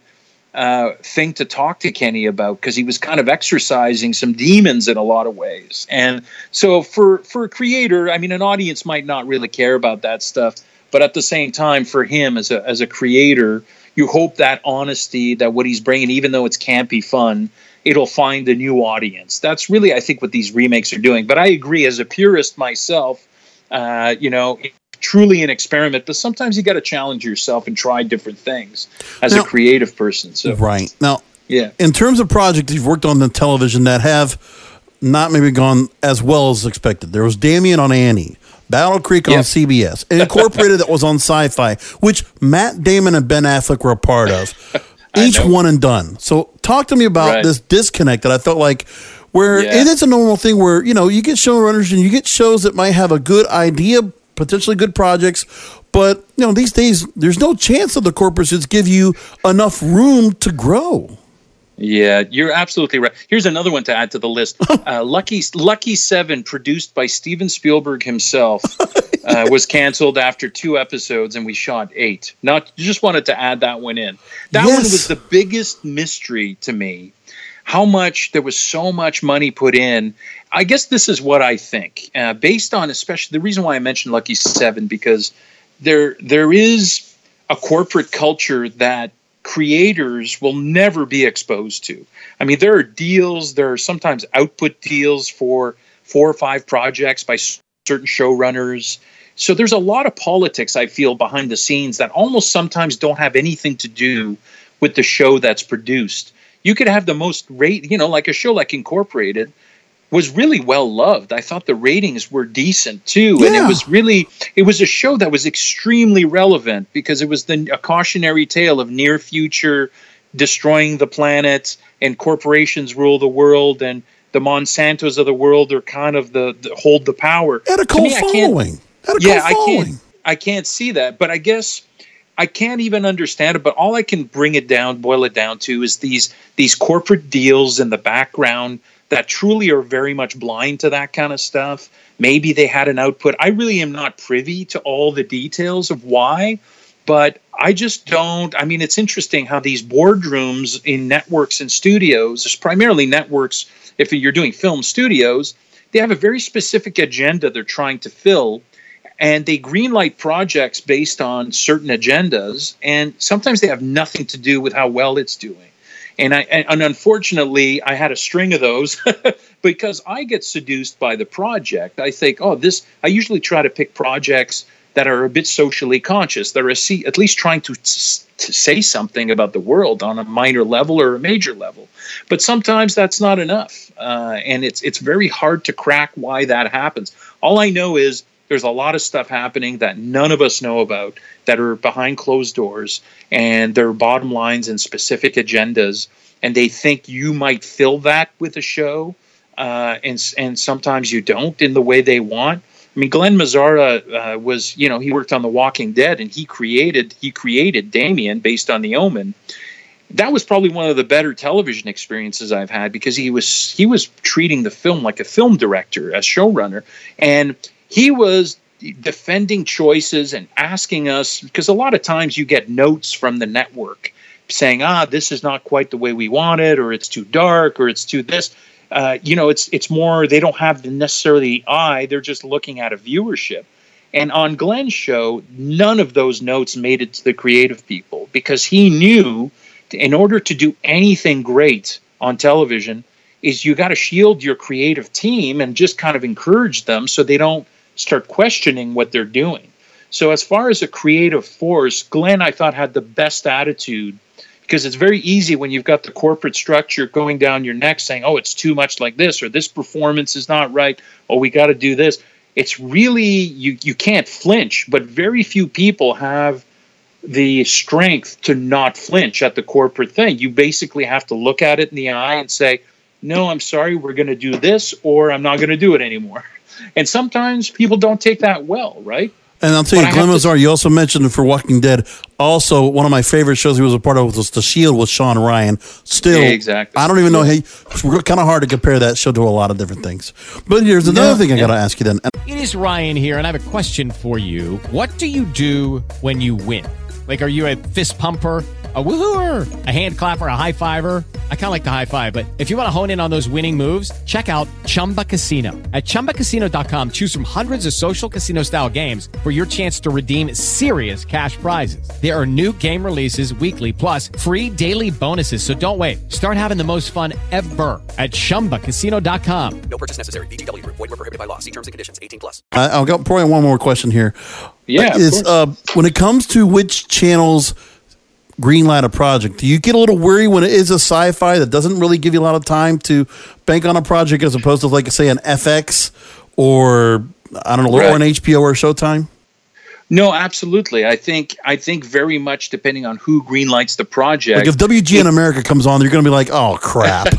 uh, thing to talk to Kenny about because he was kind of exercising some demons in a lot of ways. And so for for a creator, I mean, an audience might not really care about that stuff, but at the same time, for him as a as a creator, you hope that honesty, that what he's bringing, even though it's campy fun, it'll find a new audience. That's really, I think, what these remakes are doing. But I agree, as a purist myself, uh, you know, truly an experiment. But sometimes you got to challenge yourself and try different things as Now- a creative person. So Right now, yeah. in terms of projects you've worked on the television that have not maybe gone as well as expected, there was Damien on A&E, Battle Creek on Yeah. CBS, and Incorporated that was on Syfy, which Matt Damon and Ben Affleck were a part of. Each one and done. So talk to me about Right. this disconnect that I felt like where Yeah. it is a normal thing where you know you get showrunners and you get shows that might have a good idea, potentially good projects, but you know these days there's no chance that the corporations give you enough room to grow. Yeah, you're absolutely right. Here's another one to add to the list. Uh, Lucky Lucky Seven, produced by Steven Spielberg himself, uh, was canceled after two episodes, and we shot eight. Not just wanted to add that one in. That one was the biggest mystery to me. How much there was so much money put in. I guess this is what I think, uh, based on especially the reason why I mentioned Lucky Seven because there there is a corporate culture that creators will never be exposed to. I mean, there are deals, there are sometimes output deals for four or five projects by certain showrunners. So there's a lot of politics I feel behind the scenes that almost sometimes don't have anything to do with the show that's produced. You could have the most rate, you know, like a show like Incorporated was really well loved. I thought the ratings were decent too, and it was really it was a show that was extremely relevant because it was the a cautionary tale of near future destroying the planet and corporations rule the world and the Monsantos of the world are kind of the, the hold the power. Had a me, cult I can't- following. A yeah, cult I following. can't. I can't see that. But I guess I can't even understand it. But all I can bring it down, boil it down to, is these these corporate deals in the background that truly are very much blind to that kind of stuff. Maybe they had an output. I really am not privy to all the details of why, but I just don't. I mean, it's interesting how these boardrooms in networks and studios, there's primarily networks, if you're doing film studios, they have a very specific agenda they're trying to fill. And they greenlight projects based on certain agendas, and sometimes they have nothing to do with how well it's doing. And I and unfortunately, I had a string of those because I get seduced by the project. I think, oh, this. I usually try to pick projects that are a bit socially conscious, that are at least trying to, to say something about the world on a minor level or a major level. But sometimes that's not enough, uh, and it's it's very hard to crack why that happens. All I know is there's a lot of stuff happening that none of us know about that are behind closed doors and their bottom lines and specific agendas and they think you might fill that with a show uh, and and sometimes you don't in the way they want I mean, Glen Mazzara uh, was, you know, he worked on The Walking Dead, and he created he created Damien based on The Omen. That was probably one of the better television experiences I've had because he was he was treating the film like a film director, a showrunner, and he was defending choices and asking us because a lot of times you get notes from the network saying ah this is not quite the way we want it or it's too dark or it's too this. Uh, you know it's it's more they don't have the necessarily eye they're just looking at a viewership. And on glen's show none of those notes made it to the creative people because he knew in order to do anything great on television is you got to shield your creative team and just kind of encourage them so they don't start questioning what they're doing. So, as far as a creative force, Glen, I thought, had the best attitude because it's very easy when you've got the corporate structure going down your neck saying, oh, it's too much like this, or this performance is not right, or we got to do this. It's really, you, you can't flinch, but very few people have the strength to not flinch at the corporate thing. You basically have to look at it in the eye and say, no, I'm sorry, we're going to do this, or I'm not going to do it anymore. And sometimes people don't take that well, right? And I'll tell you, Glen Mazzara, you also mentioned for Walking Dead. Also, one of my favorite shows he was a part of was The Shield with Shawn Ryan. Still, yeah, exactly. I don't even know. Hey, it's kind of hard to compare that show to a lot of different things. But here's another yeah, thing I yeah. got to ask you then. It is Ryan here, and I have a question for you. What do you do when you win? Like, are you a fist pumper? A woohooer, a hand clapper, a high fiver. I kind of like the high five, but if you want to hone in on those winning moves, check out Chumba Casino. At ChumbaCasino.com, choose from hundreds of social casino style games for your chance to redeem serious cash prizes. There are new game releases weekly, plus free daily bonuses. So don't wait. Start having the most fun ever at ChumbaCasino.com. No purchase necessary. VGW. Void were prohibited by law. See terms and conditions. 18 plus. I, I'll got probably one more question here. Yeah. Is, uh, when it comes to which channels – greenlight a project. Do you get a little worried when it is a Syfy that doesn't really give you a lot of time to bank on a project as opposed to like say an FX or I don't know, right. or an HBO or Showtime? No, absolutely. I think I think very much depending on who greenlights the project. Like if WGN America comes on, you're going to be like, "Oh crap."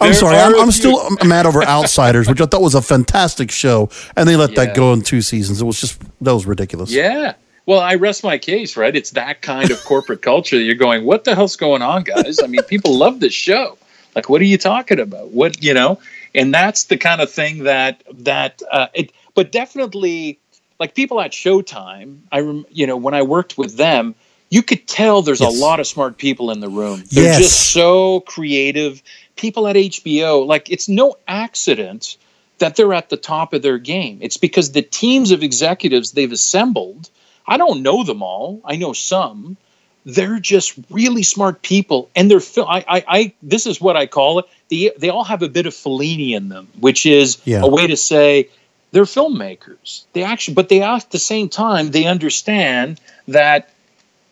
I'm sorry. I'm, I'm, still mad over Outsiders, which I thought was a fantastic show, and they let yeah. that go in two seasons. It was just that was ridiculous. Yeah, well, I rest my case, right? It's that kind of corporate culture that you're going, what the hell's going on, guys? I mean, people love this show. Like, what are you talking about? What, you know? And that's the kind of thing that, that, uh, it, but definitely, like people at Showtime, I, rem, you know, when I worked with them, you could tell there's yes. a lot of smart people in the room. They're yes. just so creative. People at HBO, like, it's no accident that they're at the top of their game. It's because the teams of executives they've assembled I don't know them all. I know some. They're just really smart people, and they're. I, I, I this is what I call it. They, they all have a bit of Fellini in them, which is yeah. a way to say they're filmmakers. They actually, but they at the same time they understand that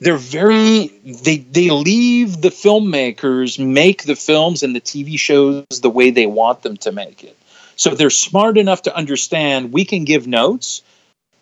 they're very they they leave the filmmakers make the films and the TV shows the way they want them to make it. So they're smart enough to understand we can give notes,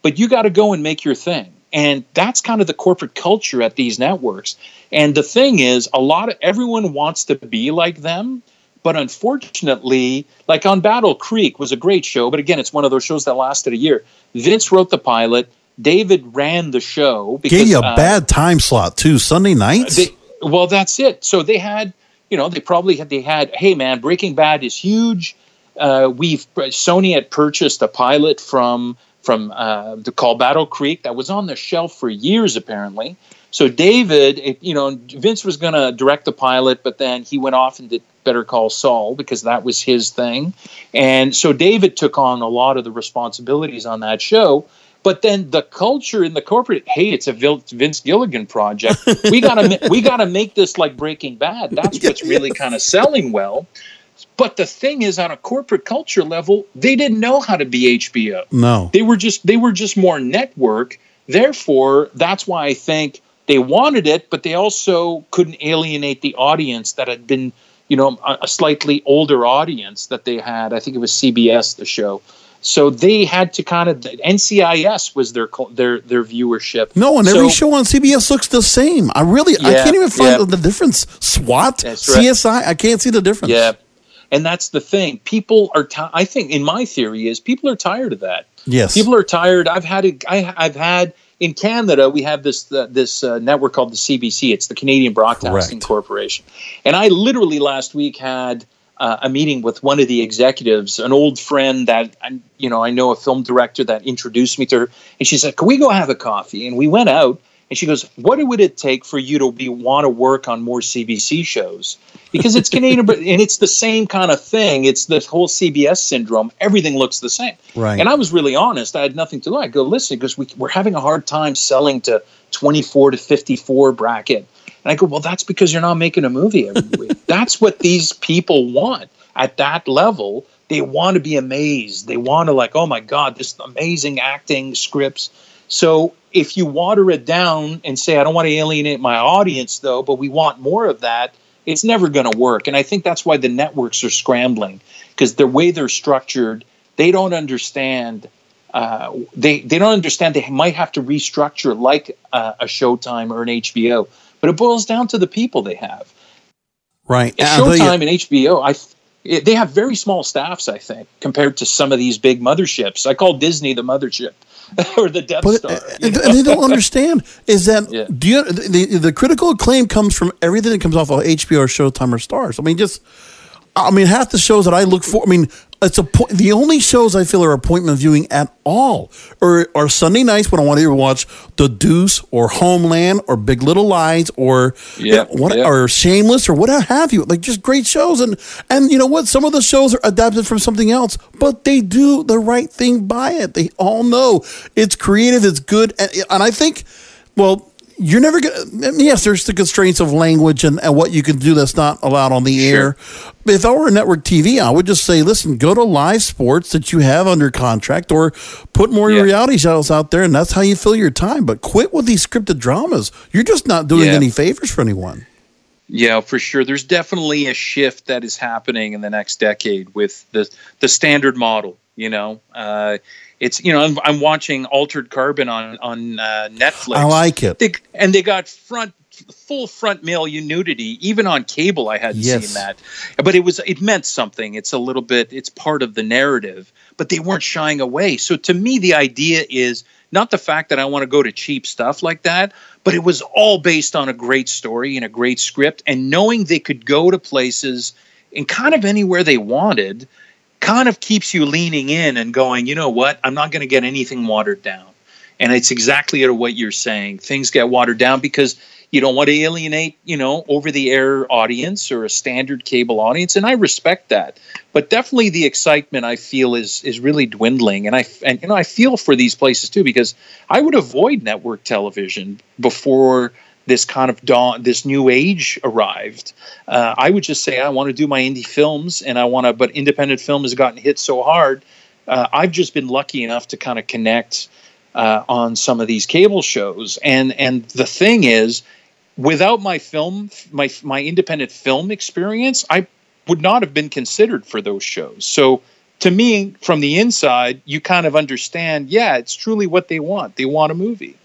but you got to go and make your thing. And that's kind of the corporate culture at these networks. And the thing is, a lot of everyone wants to be like them, But unfortunately, like on Battle Creek was a great show, but again, it's one of those shows that lasted a year. Vince wrote the pilot. David ran the show. Because, Gave you a uh, bad time slot too. Sunday nights. they, well, that's it. So they had, you know, they probably had, they had, hey man, Breaking Bad is huge. Uh, we've Sony had purchased a pilot from from uh, the Battle Creek that was on the shelf for years apparently. So David, it, you know, Vince was going to direct the pilot, but then he went off and did Better Call Saul because that was his thing, and so David took on a lot of the responsibilities on that show. But then the culture in the corporate, hey, it's a Vince Gilligan project. We gotta we gotta make this like Breaking Bad. That's what's really kind of selling well. But the thing is, on a corporate culture level, they didn't know how to be HBO. no. They were just they were just more network. Therefore, that's why I think they wanted it, but they also couldn't alienate the audience that had been, you know, a, a slightly older audience that they had. I think it was CBS the show. So they had to kind of NCIS was their their their viewership. No, and every show on CBS looks the same. I really, I can't even find yeah. the difference. SWAT, right. CSI, I can't see the difference. Yeah, and that's the thing. People are. Ti- I think, in my theory, is people are tired of that. Yes. people are tired. I've had. A, I, I've had in Canada. We have this uh, this uh, network called the CBC. It's the Canadian Broadcasting Correct. Corporation. And I literally last week had uh, a meeting with one of the executives, an old friend that I- you know I know a film director that introduced me to her, and she said, "Can we go have a coffee?" And we went out. And she goes, "What would it take for you to be want to work on more CBC shows? Because it's Canadian, but and it's the same kind of thing. It's the whole CBS syndrome. Everything looks the same. Right. And I was really honest. I had nothing to do. I go, listen, because we, we're having a hard time selling to 24 to 54 bracket. And I go, well, that's because you're not making a movie every week. that's what these people want at that level. They want to be amazed. They want to like, oh my God, this amazing acting scripts. So if you water it down and say, I don't want to alienate my audience though, but we want more of that, it's never going to work. And I think that's why the networks are scrambling because the way they're structured, they don't understand. Uh, they they don't understand. They might have to restructure like uh, a Showtime or an HBO, but it boils down to the people they have. Right. At And I tell you- Showtime and HBO, I it, they have very small staffs. I think compared to some of these big motherships. I call Disney the mothership or the Death But Star. Uh, and, and they don't understand is that Yeah. do you the, the critical acclaim comes from everything that comes off of HBO or Showtime or Starz. I mean, just I mean, half the shows that I look for. I mean, it's a point. The only shows I feel are appointment viewing at all are, are Sunday nights when I want to either watch The Deuce or Homeland or Big Little Lies or Yeah, what yeah. or Shameless or what have you. Like just great shows and and you know what? Some of the shows are adapted from something else, but they do the right thing by it. They all know it's creative, it's good, and, and I think, well. You're never gonna. Yes, there's the constraints of language and, and what you can do that's not allowed on the air. If I were a network TV, I would just say, listen, go to live sports that you have under contract, or put more Yeah. reality shows out there, and that's how you fill your time. But quit with these scripted dramas. You're just not doing Yeah. any favors for anyone. Yeah, for sure. There's definitely a shift that is happening in the next decade with the the standard model. You know, uh, it's you know I'm, I'm watching Altered Carbon on on uh, Netflix. I like it. They, and they got front full front male nudity even on cable i hadn't Yes. seen that but it was it meant something it's a little bit it's part of the narrative but they weren't shying away so to me the idea is not the fact that i want to go to cheap stuff like that but it was all based on a great story and a great script and knowing they could go to places and kind of anywhere they wanted kind of keeps you leaning in and going you know what? I'm not going to get anything watered down. And it's exactly what you're saying. Things get watered down because you don't want to alienate you know over the air audience or a standard cable audience and i respect that. But definitely the excitement i feel is is really dwindling. And i and you know i feel for these places too because i would avoid network television before this kind of dawn this new age arrived. Uh, i would just say i want to do my indie films and i want to but independent film has gotten hit so hard uh, i've just been lucky enough to kind of connect uh, on some of these cable shows. And and the thing is without my film my my independent film experience i would not have been considered for those shows. So to me from the inside you kind of understand yeah it's truly what they want. They want a movie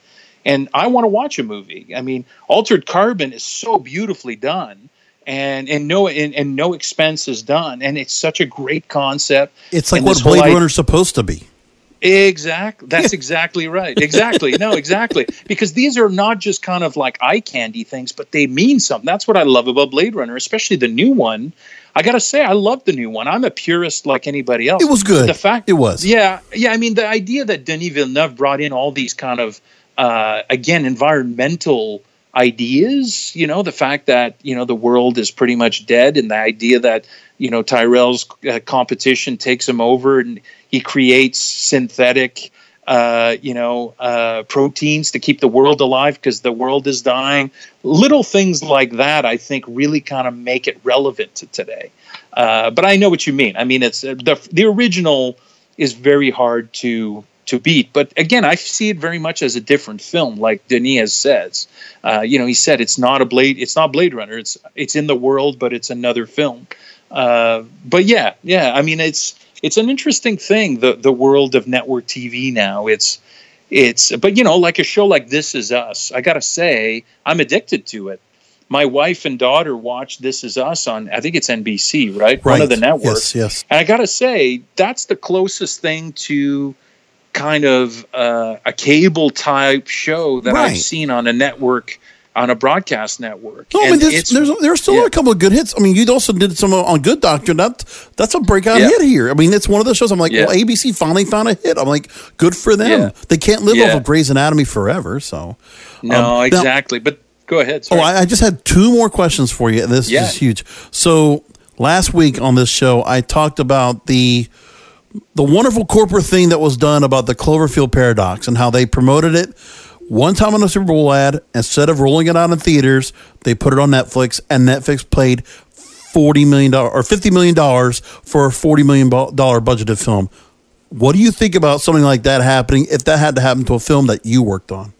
and i want to watch a movie i mean altered carbon is so beautifully done and and no and, and no expense is done, and it's such a great concept. It's like what Blade Runner's supposed to be. Exactly. That's exactly right. Exactly. No, exactly. Because these are not just kind of like eye candy things, but they mean something. That's what I love about Blade Runner, especially the new one. I gotta say, I love the new one. I'm a purist like anybody else. It was good. The fact It was. Yeah, yeah. I mean, the idea that Denis Villeneuve brought in all these kind of uh, again environmental ideas. You know, the fact that you know the world is pretty much dead, and the idea that you know Tyrell's uh, competition takes him over, and he creates synthetic. Uh, you know, uh, proteins to keep the world alive because the world is dying. Little things like that, I think, really kind of make it relevant to today. Uh, but I know what you mean. I mean, it's uh, the the original is very hard to to beat. But again, I see it very much as a different film, like Denis says. Uh, you know, he said it's not a Blade, it's not Blade Runner. It's it's in the world, but it's another film. Uh, but yeah, yeah. I mean, it's it's an interesting thing the the world of network TV now. It's it's but you know, like a show like This Is Us. I gotta say, I'm addicted to it. My wife and daughter watch This Is Us on I think it's NBC, right? right. One of the networks. Yes, yes. And I got to say, that's the closest thing to kind of uh, a cable type show that Right. I've seen on a network, on a broadcast network. No, I mean, there's, there's there's still yeah. a couple of good hits. I mean, you also did some on Good Doctor. That that's a breakout Yeah. hit here. I mean, it's one of those shows. I'm like, Yeah. well, ABC finally found a hit. I'm like, good for them. They can't live off of Grey's Anatomy forever. So no, Um, now- exactly. but go ahead. Oh. I, I just had two more questions for you. This is huge. So last week on this show, I talked about the the wonderful corporate thing that was done about the Cloverfield paradox and how they promoted it one time on a Super Bowl ad instead of rolling it out in theaters, they put it on Netflix, and Netflix played forty million dollars or fifty million dollars for a forty million dollar budgeted film. What do you think about something like that happening if that had to happen to a film that you worked on?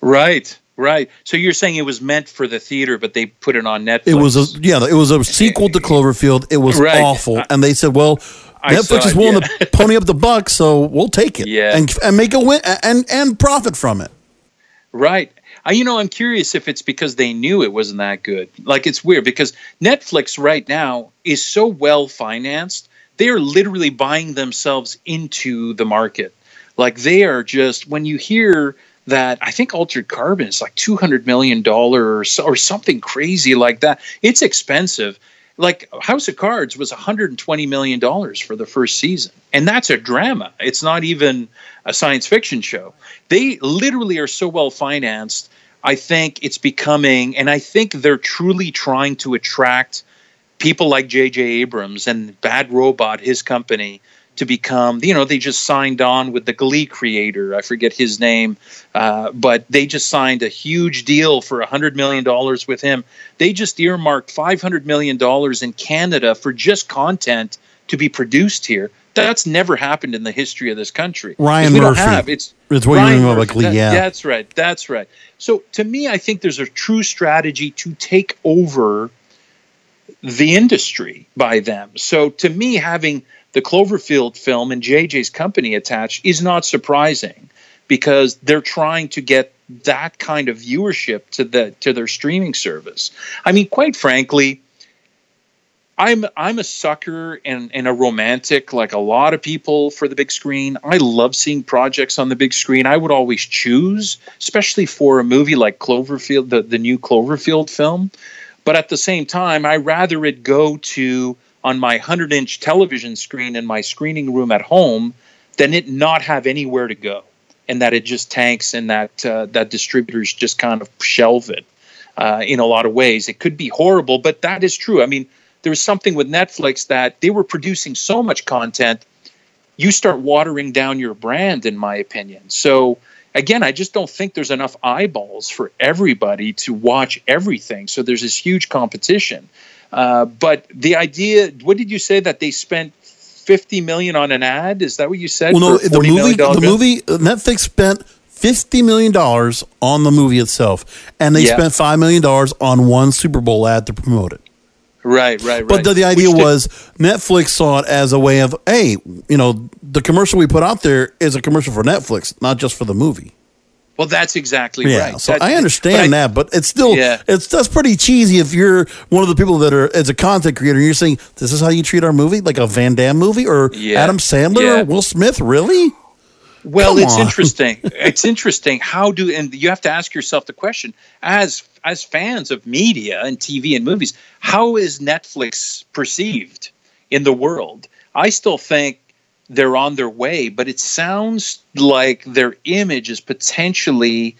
right, right. So you're saying it was meant for the theater, but they put it on Netflix. It was a yeah, it was a sequel to Cloverfield. It was Right. awful, and they said, "Well, Netflix is willing yeah. to pony up the buck, so we'll take it, Yeah. and and make a win and and profit from it." Right. I, you know, I'm curious if it's because they knew it wasn't that good. Like, it's weird because Netflix right now is so well financed. They are literally buying themselves into the market. Like, they are just, when you hear that, I think Altered Carbon is like $200 million or, so, or something crazy like that, it's expensive. Like, House of Cards was $120 million for the first season. And that's a drama. It's not even a science fiction show. They literally are so well financed. I think it's becoming, and I think they're truly trying to attract people like J.J. Abrams and Bad Robot, his company, to become, you know, they just signed on with the Glee creator. I forget his name, uh, but they just signed a huge deal for $100 million with him. They just earmarked $500 million in Canada for just content to be produced here. That's never happened in the history of this country. Ryan we don't Murphy. have- it's It's what you Ryan mean by Murphy. Glee, That- yeah. That's right. That's right. So to me, I think there's a true strategy to take over the industry by them. So to me, having the Cloverfield film and JJ's company attached is not surprising because they're trying to get that kind of viewership to the to their streaming service. I mean, quite frankly, I'm I'm a sucker and, and a romantic like a lot of people for the big screen. I love seeing projects on the big screen. I would always choose, especially for a movie like Cloverfield, the, the new Cloverfield film. But at the same time, I rather it go to on my 100 inch television screen in my screening room at home than it not have anywhere to go and that it just tanks and that uh, that distributors just kind of shelve it uh, in a lot of ways. It could be horrible, but that is true. I mean, there was something with Netflix that they were producing so much content, you start watering down your brand, in my opinion. So again, I just don't think there's enough eyeballs for everybody to watch everything. So there's this huge competition. Uh, but the idea, what did you say that they spent? 50 million on an ad is that what you said Well, no, the movie, the movie, uh, Netflix spent fifty million dollars on the movie itself, and they Yeah. spent five million dollars on one Super Bowl ad to promote it. right right right But the, the idea Which did- was Netflix saw it as a way of, hey, you know, the commercial we put out there is a commercial for Netflix, not just for the movie. Well, that's exactly yeah, right. so That- I understand I- that, but it's still Yeah. it's that's pretty cheesy if you're one of the people that are as a content creator. You're saying this is how you treat our movie, like a Van Damme movie or Yeah. Adam Sandler Yeah. or Will Smith, really? Well, Come it's on. interesting. it's interesting. How do and you have to ask yourself the question as as fans of media and TV and movies, how is Netflix perceived in the world? I still think they're on their way, but it sounds like their image is potentially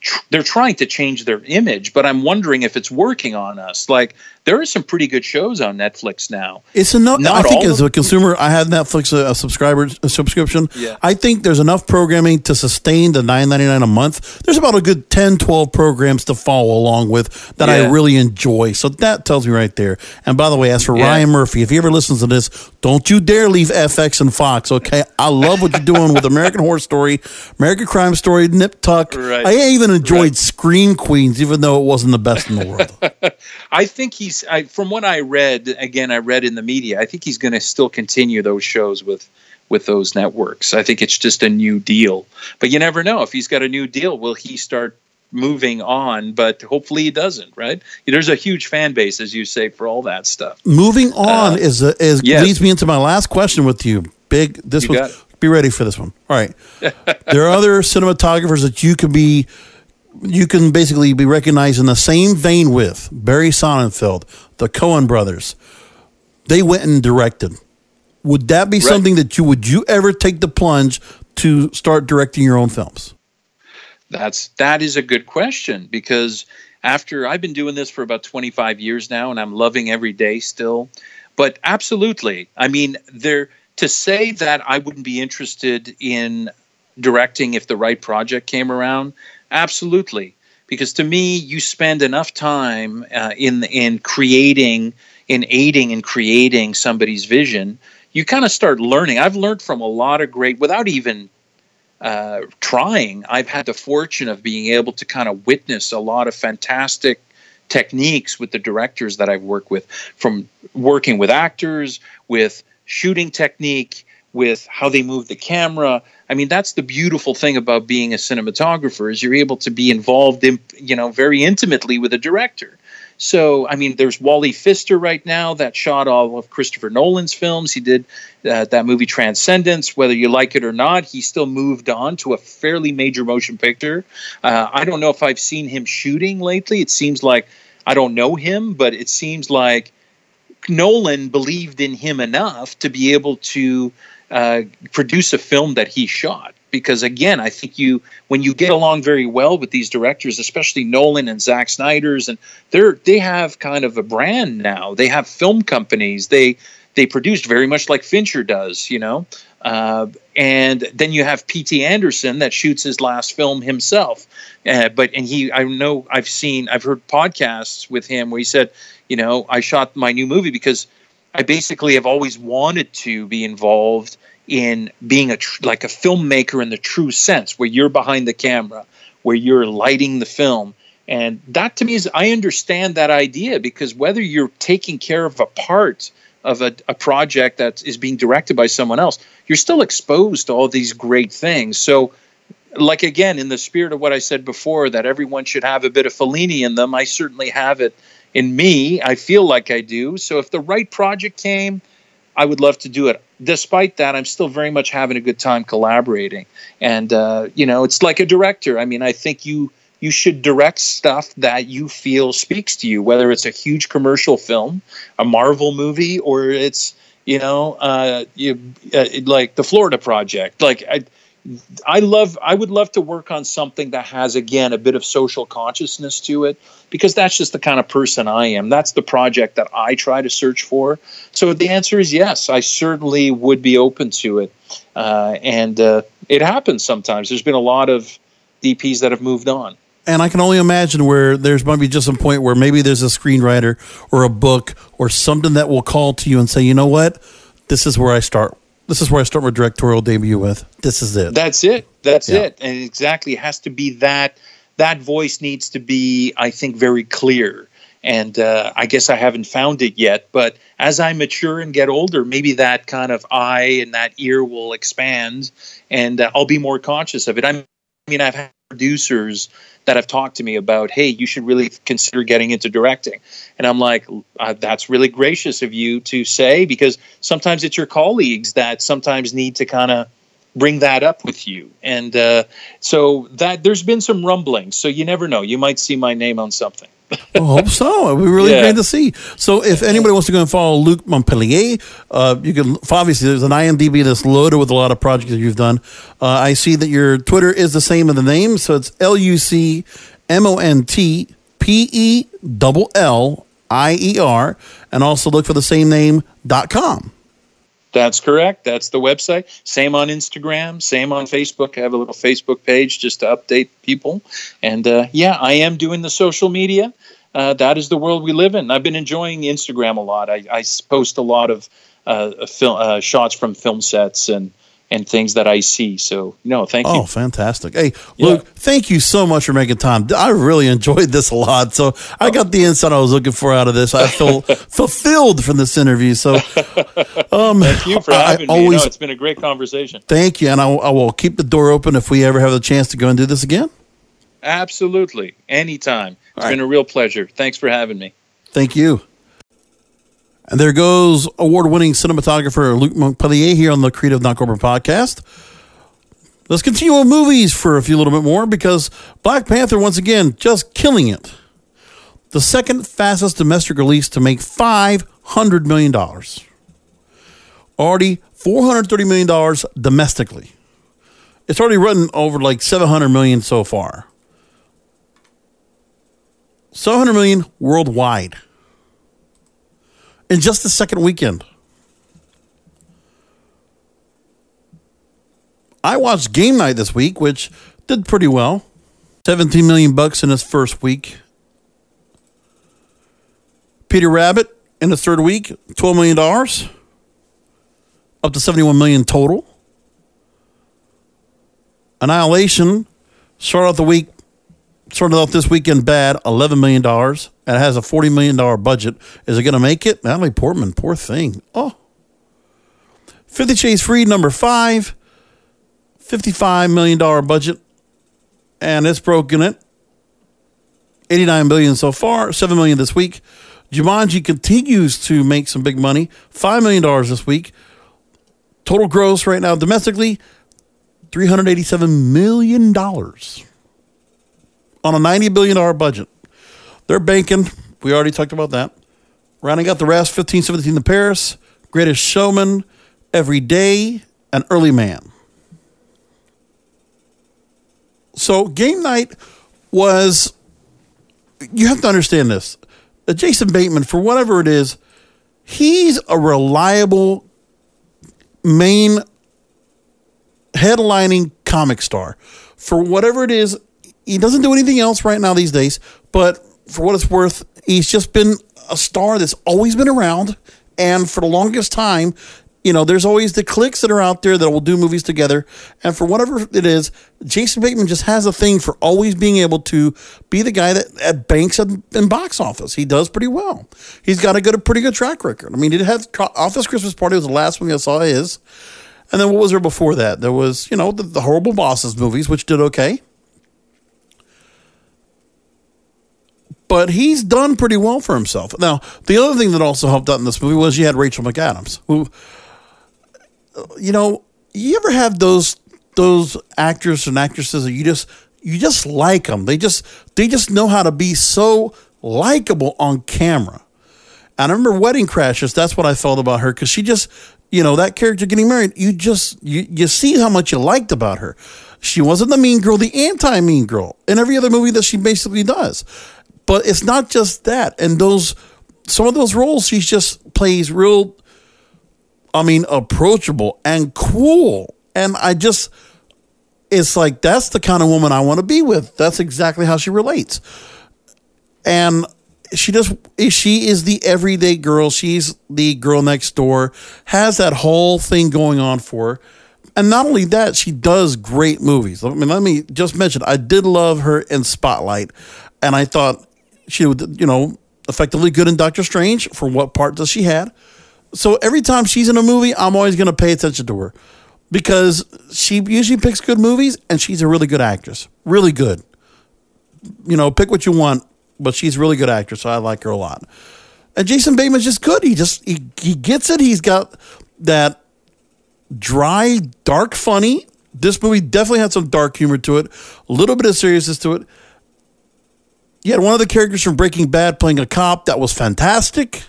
tr- they're trying to change their image, but I'm wondering if it's working on us. Like there are some pretty good shows on Netflix now. It's enough. Not I think as a consumer, I have Netflix a, a subscriber a subscription. Yeah. I think there's enough programming to sustain the nine ninety nine a month. There's about a good 10, 12 programs to follow along with that I really enjoy. So that tells me right there. And by the way, as for Yeah. Ryan Murphy, if he ever listens to this, don't you dare leave FX and Fox. Okay, I love what you're doing with American Horror Story, American Crime Story, Nip Tuck. Right. I even enjoyed Scream Queens, even though it wasn't the best in the world. I think he's I, from what I read. Again, I read in the media. I think he's going to still continue those shows with with those networks. I think it's just a new deal. But you never know if he's got a new deal. Will he start moving on? But hopefully he doesn't. Right? There's a huge fan base, as you say, for all that stuff. Moving on Uh, is a, is yes. leads me into my last question with you. Big. This was be ready for this one. All right. there are other cinematographers that you can be you can basically be recognized in the same vein with Barry Sonnenfeld, the Coen brothers. They went and directed. Would that be Right. something that you would you ever take the plunge to start directing your own films? That's that is a good question because after I've been doing this for about 25 years now and I'm loving every day still. But absolutely. I mean, there to say that I wouldn't be interested in directing if the right project came around, absolutely. Because to me, you spend enough time uh, in in creating, in aiding and creating somebody's vision, you kind of start learning. I've learned from a lot of great, without even uh, trying, I've had the fortune of being able to kind of witness a lot of fantastic techniques with the directors that I've worked with, from working with actors, with shooting technique, with how they move the camera. I mean, that's the beautiful thing about being a cinematographer is you're able to be involved in, you know, very intimately with a director. So, I mean, there's Wally Pfister right now that shot all of Christopher Nolan's films. He did uh, that movie Transcendence. Whether you like it or not, he still moved on to a fairly major motion picture. Uh, I don't know if I've seen him shooting lately. It seems like I don't know him, but it seems like Nolan believed in him enough to be able to uh, produce a film that he shot. Because again, I think you when you get along very well with these directors, especially Nolan and Zack Snyder's, and they're they have kind of a brand now. They have film companies. They they produced very much like Fincher does, you know. Uh, and then you have P.T. Anderson that shoots his last film himself. Uh, but and he, I know I've seen, I've heard podcasts with him where he said, you know, I shot my new movie because I basically have always wanted to be involved in being a tr- like a filmmaker in the true sense, where you're behind the camera, where you're lighting the film. And that to me is, I understand that idea because whether you're taking care of a part of a, a project that is being directed by someone else, you're still exposed to all these great things. So, like again, in the spirit of what I said before, that everyone should have a bit of Fellini in them, I certainly have it in me. I feel like I do. So, if the right project came, I would love to do it. Despite that, I'm still very much having a good time collaborating. And uh, you know, it's like a director. I mean, I think you you should direct stuff that you feel speaks to you, whether it's a huge commercial film, a Marvel movie, or it's you know, uh, you, uh, like the Florida Project. Like I, I love, I would love to work on something that has again a bit of social consciousness to it, because that's just the kind of person I am. That's the project that I try to search for. So the answer is yes. I certainly would be open to it, uh, and uh, it happens sometimes. There's been a lot of DPs that have moved on. And I can only imagine where there's might be just some point where maybe there's a screenwriter or a book or something that will call to you and say, you know what, this is where I start. This is where I start my directorial debut with. This is it. That's it. That's Yeah. it. And exactly it has to be that. That voice needs to be, I think, very clear. And uh, I guess I haven't found it yet. But as I mature and get older, maybe that kind of eye and that ear will expand, and uh, I'll be more conscious of it. I mean, I've had producers that have talked to me about, hey, you should really consider getting into directing. And I'm like, uh, that's really gracious of you to say because sometimes it's your colleagues that sometimes need to kind of bring that up with you. And uh, so that there's been some rumblings. So you never know. You might see my name on something. I hope so. It'd be really Yeah. great to see. So, if anybody wants to go and follow Luc Montpellier, uh, you can obviously there's an IMDb that's loaded with a lot of projects that you've done. Uh, I see that your Twitter is the same in the name, so it's L U C M O N T P E double L I E R, and also look for the same name dot com. That's correct. That's the website. Same on Instagram, same on Facebook. I have a little Facebook page just to update people. And uh, yeah, I am doing the social media. Uh, that is the world we live in. I've been enjoying Instagram a lot. I post a lot of uh, uh, shots from film sets and, and things that I see. So, no, thank Oh, you. Oh, fantastic. Hey, Luc, thank you so much for making time. I really enjoyed this a lot. So I got the insight I was looking for out of this. I feel fulfilled from this interview. So um, Thank you for I having me. You always it's been a great conversation. thank you. And I, I will keep the door open if we ever have the chance to go and do this again. Absolutely. Anytime. It's All right. been a real pleasure. Thanks for having me. Thank you. And there goes award winning cinematographer Luc Montpellier here on the Creative Not Corporate podcast. Let's continue on movies for a few little bit more because Black Panther, once again, just killing it. The second fastest domestic release to make $500 million. Already $430 million domestically. It's already run over like 700 million so far. 700 million worldwide in just the second weekend. I watched Game Night this week, which did pretty well. 17 million bucks in its first week. Peter Rabbit in its third week, 12 million dollars. Up to 71 million total. Annihilation started out the week started out this weekend bad, $11 million, and it has a $40 million budget. Is it going to make it? Natalie Portman, poor thing. Oh. 50 Shades Free, number five, $55 million budget, and it's broken it. 89 billion so far, 7 million this week. Jumanji continues to make some big money, $5 million this week. Total gross right now domestically, $387 million on a $90 billion budget. They're banking. We already talked about that. Rounding out the rest 15, 17 The Paris, Greatest Showman, Every Day, and Early Man. So, game night was, you have to understand this. Uh, Jason Bateman, for whatever it is, he's a reliable main headlining comic star. For whatever it is, he doesn't do anything else right now these days, but for what it's worth, he's just been a star that's always been around. And for the longest time, you know, there's always the cliques that are out there that will do movies together. And for whatever it is, Jason Bateman just has a thing for always being able to be the guy that, that banks in, in box office. He does pretty well. He's got a good, a pretty good track record. I mean, he did have Office Christmas Party was the last one I saw his. And then what was there before that? There was, you know, the, the Horrible Bosses movies, which did okay. But he's done pretty well for himself. Now, the other thing that also helped out in this movie was you had Rachel McAdams, who, you know, you ever have those those actors and actresses that you just you just like them. They just they just know how to be so likable on camera. And I remember Wedding Crashers. That's what I felt about her because she just, you know, that character getting married. You just you you see how much you liked about her. She wasn't the mean girl, the anti mean girl in every other movie that she basically does. But it's not just that. And those some of those roles she just plays real. I mean, approachable and cool. And I just, it's like that's the kind of woman I want to be with. That's exactly how she relates. And she just she is the everyday girl. She's the girl next door. Has that whole thing going on for her. And not only that, she does great movies. I mean, let me just mention, I did love her in Spotlight, and I thought she would, you know, effectively good in Doctor Strange for what part that she had. So every time she's in a movie, I'm always going to pay attention to her. because she usually picks good movies and she's a really good actress. Really good. You know, pick what you want, but she's a really good actress. So I like her a lot. And Jason Bateman's just good. He just he, he gets it. He's got that dry, dark funny. This movie definitely had some dark humor to it, a little bit of seriousness to it. You had one of the characters from Breaking Bad playing a cop that was fantastic.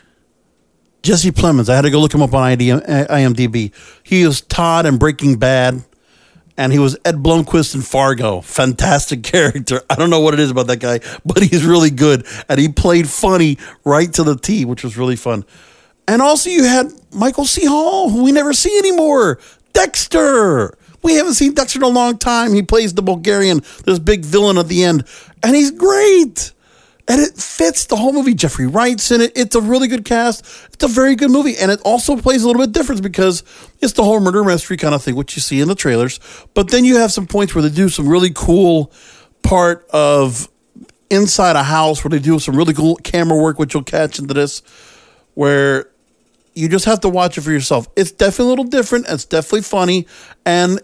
Jesse Plemons. I had to go look him up on IMDb. Uh, he is Todd in Breaking Bad, and he was Ed Blumquist in Fargo. Fantastic character. I don't know what it is about that guy, but he's really good, and he played funny right to the T, which was really fun. And also, you had Michael C. Hall, who we never see anymore. Dexter. We haven't seen Dexter in a long time. He plays the Bulgarian, this big villain at the end, and he's great. And it fits the whole movie. Jeffrey Wright's in it. It's a really good cast. It's a very good movie. And it also plays a little bit different because it's the whole murder mystery kind of thing, which you see in the trailers. But then you have some points where they do some really cool part of inside a house where they do some really cool camera work, which you'll catch into this, where you just have to watch it for yourself. It's definitely a little different. It's definitely funny. And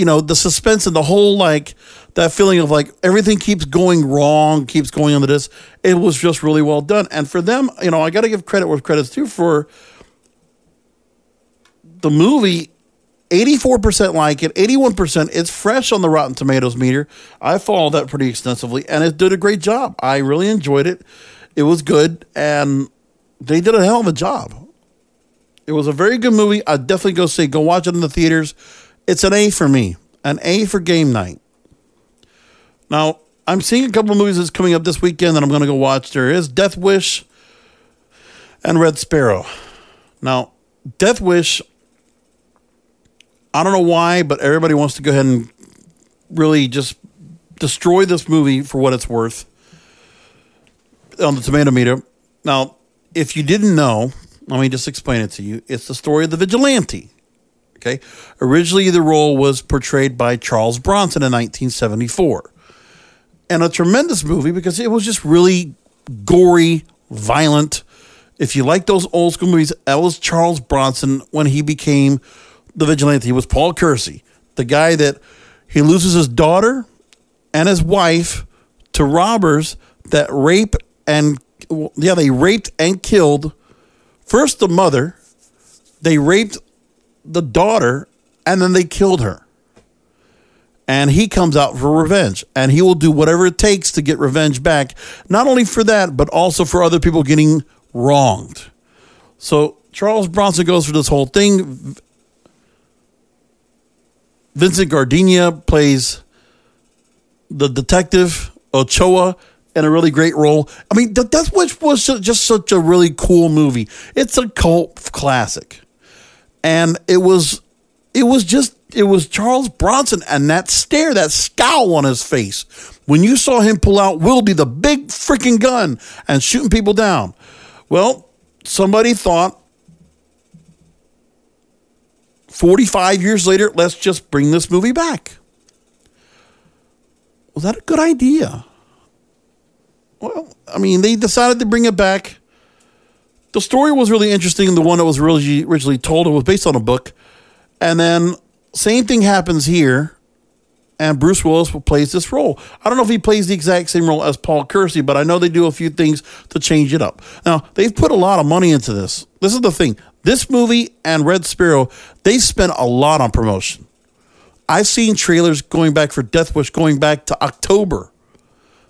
you know, the suspense and the whole like that feeling of like everything keeps going wrong, keeps going into this. It was just really well done. And for them, you know, I got to give credit where credit's due for the movie. 84% like it, 81%. It's fresh on the Rotten Tomatoes meter. I followed that pretty extensively and it did a great job. I really enjoyed it. It was good and they did a hell of a job. It was a very good movie. I'd definitely go say, go watch it in the theaters. It's an A for me, an A for game night. Now, I'm seeing a couple of movies that's coming up this weekend that I'm going to go watch. There is Death Wish and Red Sparrow. Now, Death Wish, I don't know why, but everybody wants to go ahead and really just destroy this movie for what it's worth on the tomato meter. Now, if you didn't know, let me just explain it to you. It's the story of the vigilante. Okay. Originally, the role was portrayed by Charles Bronson in 1974. And a tremendous movie because it was just really gory, violent. If you like those old school movies, that was Charles Bronson when he became the vigilante. He was Paul Kersey, the guy that he loses his daughter and his wife to robbers that rape and, yeah, they raped and killed first the mother, they raped the daughter and then they killed her. And he comes out for revenge and he will do whatever it takes to get revenge back, not only for that, but also for other people getting wronged. So Charles Bronson goes through this whole thing. Vincent Gardenia plays the detective Ochoa in a really great role. I mean, that, that's what was just such a really cool movie. It's a cult classic and it was it was just it was Charles Bronson and that stare, that scowl on his face when you saw him pull out Wildey, the big freaking gun, and shooting people down. Well, somebody thought 45 years later, let's just bring this movie back. Was that a good idea? Well, I mean, they decided to bring it back the story was really interesting. The one that was really originally told, it was based on a book. And then same thing happens here, and Bruce Willis plays this role. I don't know if he plays the exact same role as Paul Kersey, but I know they do a few things to change it up. Now they've put a lot of money into this. This is the thing. This movie and Red Sparrow, they spent a lot on promotion. I've seen trailers going back for Death Wish going back to October.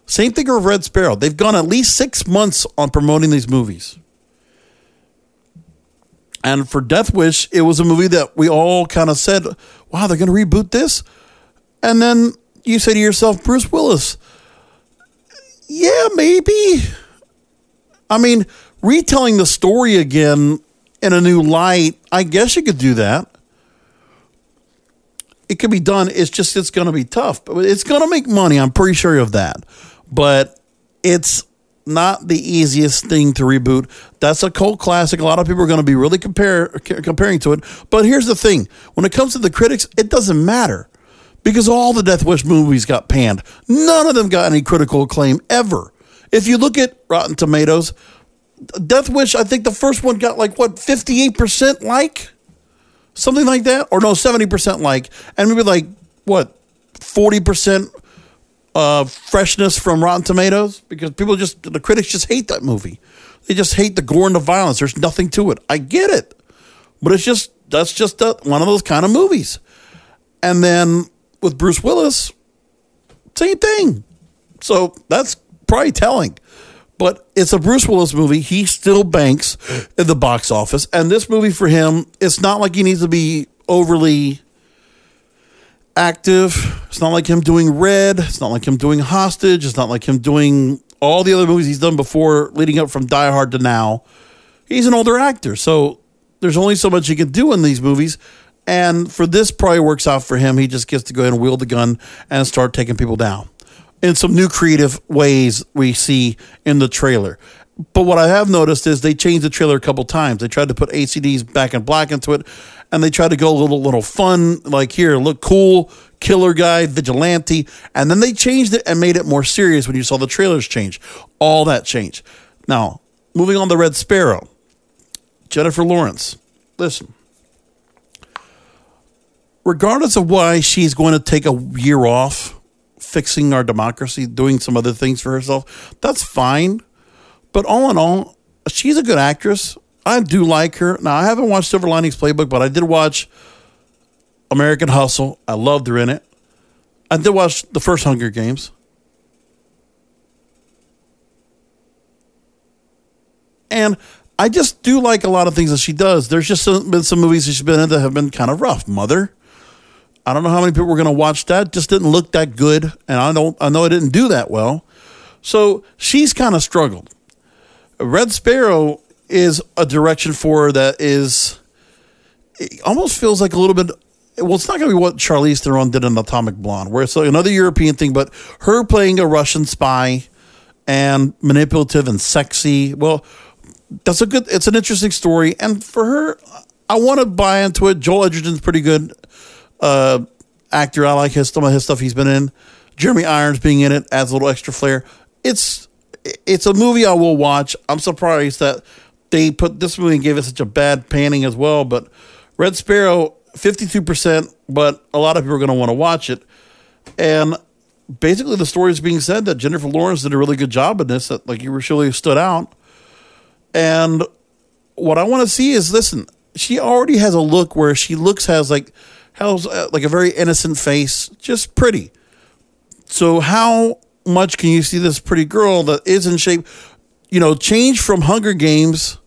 Same thing with Red Sparrow. They've gone at least six months on promoting these movies. And for Death Wish, it was a movie that we all kind of said, wow, they're going to reboot this? And then you say to yourself, Bruce Willis, yeah, maybe. I mean, retelling the story again in a new light, I guess you could do that. It could be done. It's just, it's going to be tough. But it's going to make money. I'm pretty sure of that. But it's not the easiest thing to reboot. That's a cult classic. A lot of people are going to be really compare, comparing to it. But here's the thing when it comes to the critics, it doesn't matter because all the Death Wish movies got panned. None of them got any critical acclaim ever. If you look at Rotten Tomatoes, Death Wish, I think the first one got like what, 58% like? something like that, or no, seventy percent like, and maybe like what forty percent uh, freshness from Rotten Tomatoes because people just the critics just hate that movie. They just hate the gore and the violence. There's nothing to it. I get it, but it's just that's just a, one of those kind of movies. And then with Bruce Willis, same thing. So that's probably telling. But it's a Bruce Willis movie. He still banks in the box office. And this movie for him, it's not like he needs to be overly active. It's not like him doing Red. It's not like him doing Hostage. It's not like him doing all the other movies he's done before, leading up from Die Hard to now. He's an older actor. So there's only so much he can do in these movies. And for this, probably works out for him. He just gets to go ahead and wield the gun and start taking people down in some new creative ways we see in the trailer. But what I have noticed is they changed the trailer a couple times. They tried to put AC/DC's back in black into it, and they tried to go a little little fun, like here, look cool, killer guy, vigilante, and then they changed it and made it more serious when you saw the trailers change. All that change. Now, moving on to Red Sparrow, Jennifer Lawrence. Listen, regardless of why she's going to take a year off fixing our democracy, doing some other things for herself, that's fine. But all in all, she's a good actress. I do like her. Now, I haven't watched Silver Linings Playbook, but I did watch American Hustle. I loved her in it. I did watch the first Hunger Games. And I just do like a lot of things that she does. There's just been some movies that she's been in that have been kind of rough. Mother. I don't know how many people were going to watch that. Just didn't look that good, and I don't. I know it didn't do that well. So she's kind of struggled. Red Sparrow is a direction for that is. Almost feels like a little bit. Well, it's not going to be what Charlize Theron did in Atomic Blonde, where it's like another European thing, but her playing a Russian spy and manipulative and sexy. Well, that's a good. It's an interesting story, and for her, I want to buy into it. Joel Edgerton's pretty good uh, actor. I like his some of his stuff he's been in. Jeremy Irons being in it adds a little extra flair. It's it's a movie I will watch. I'm surprised that they put this movie and gave it such a bad panning as well. But Red Sparrow, 52%, but a lot of people are going to want to watch it. And basically, the story is being said that Jennifer Lawrence did a really good job in this, that like you really stood out. And what I want to see is listen, she already has a look where she looks has like has uh, like a very innocent face, just pretty. So how much can you see this pretty girl that is in shape, you know, change from Hunger Games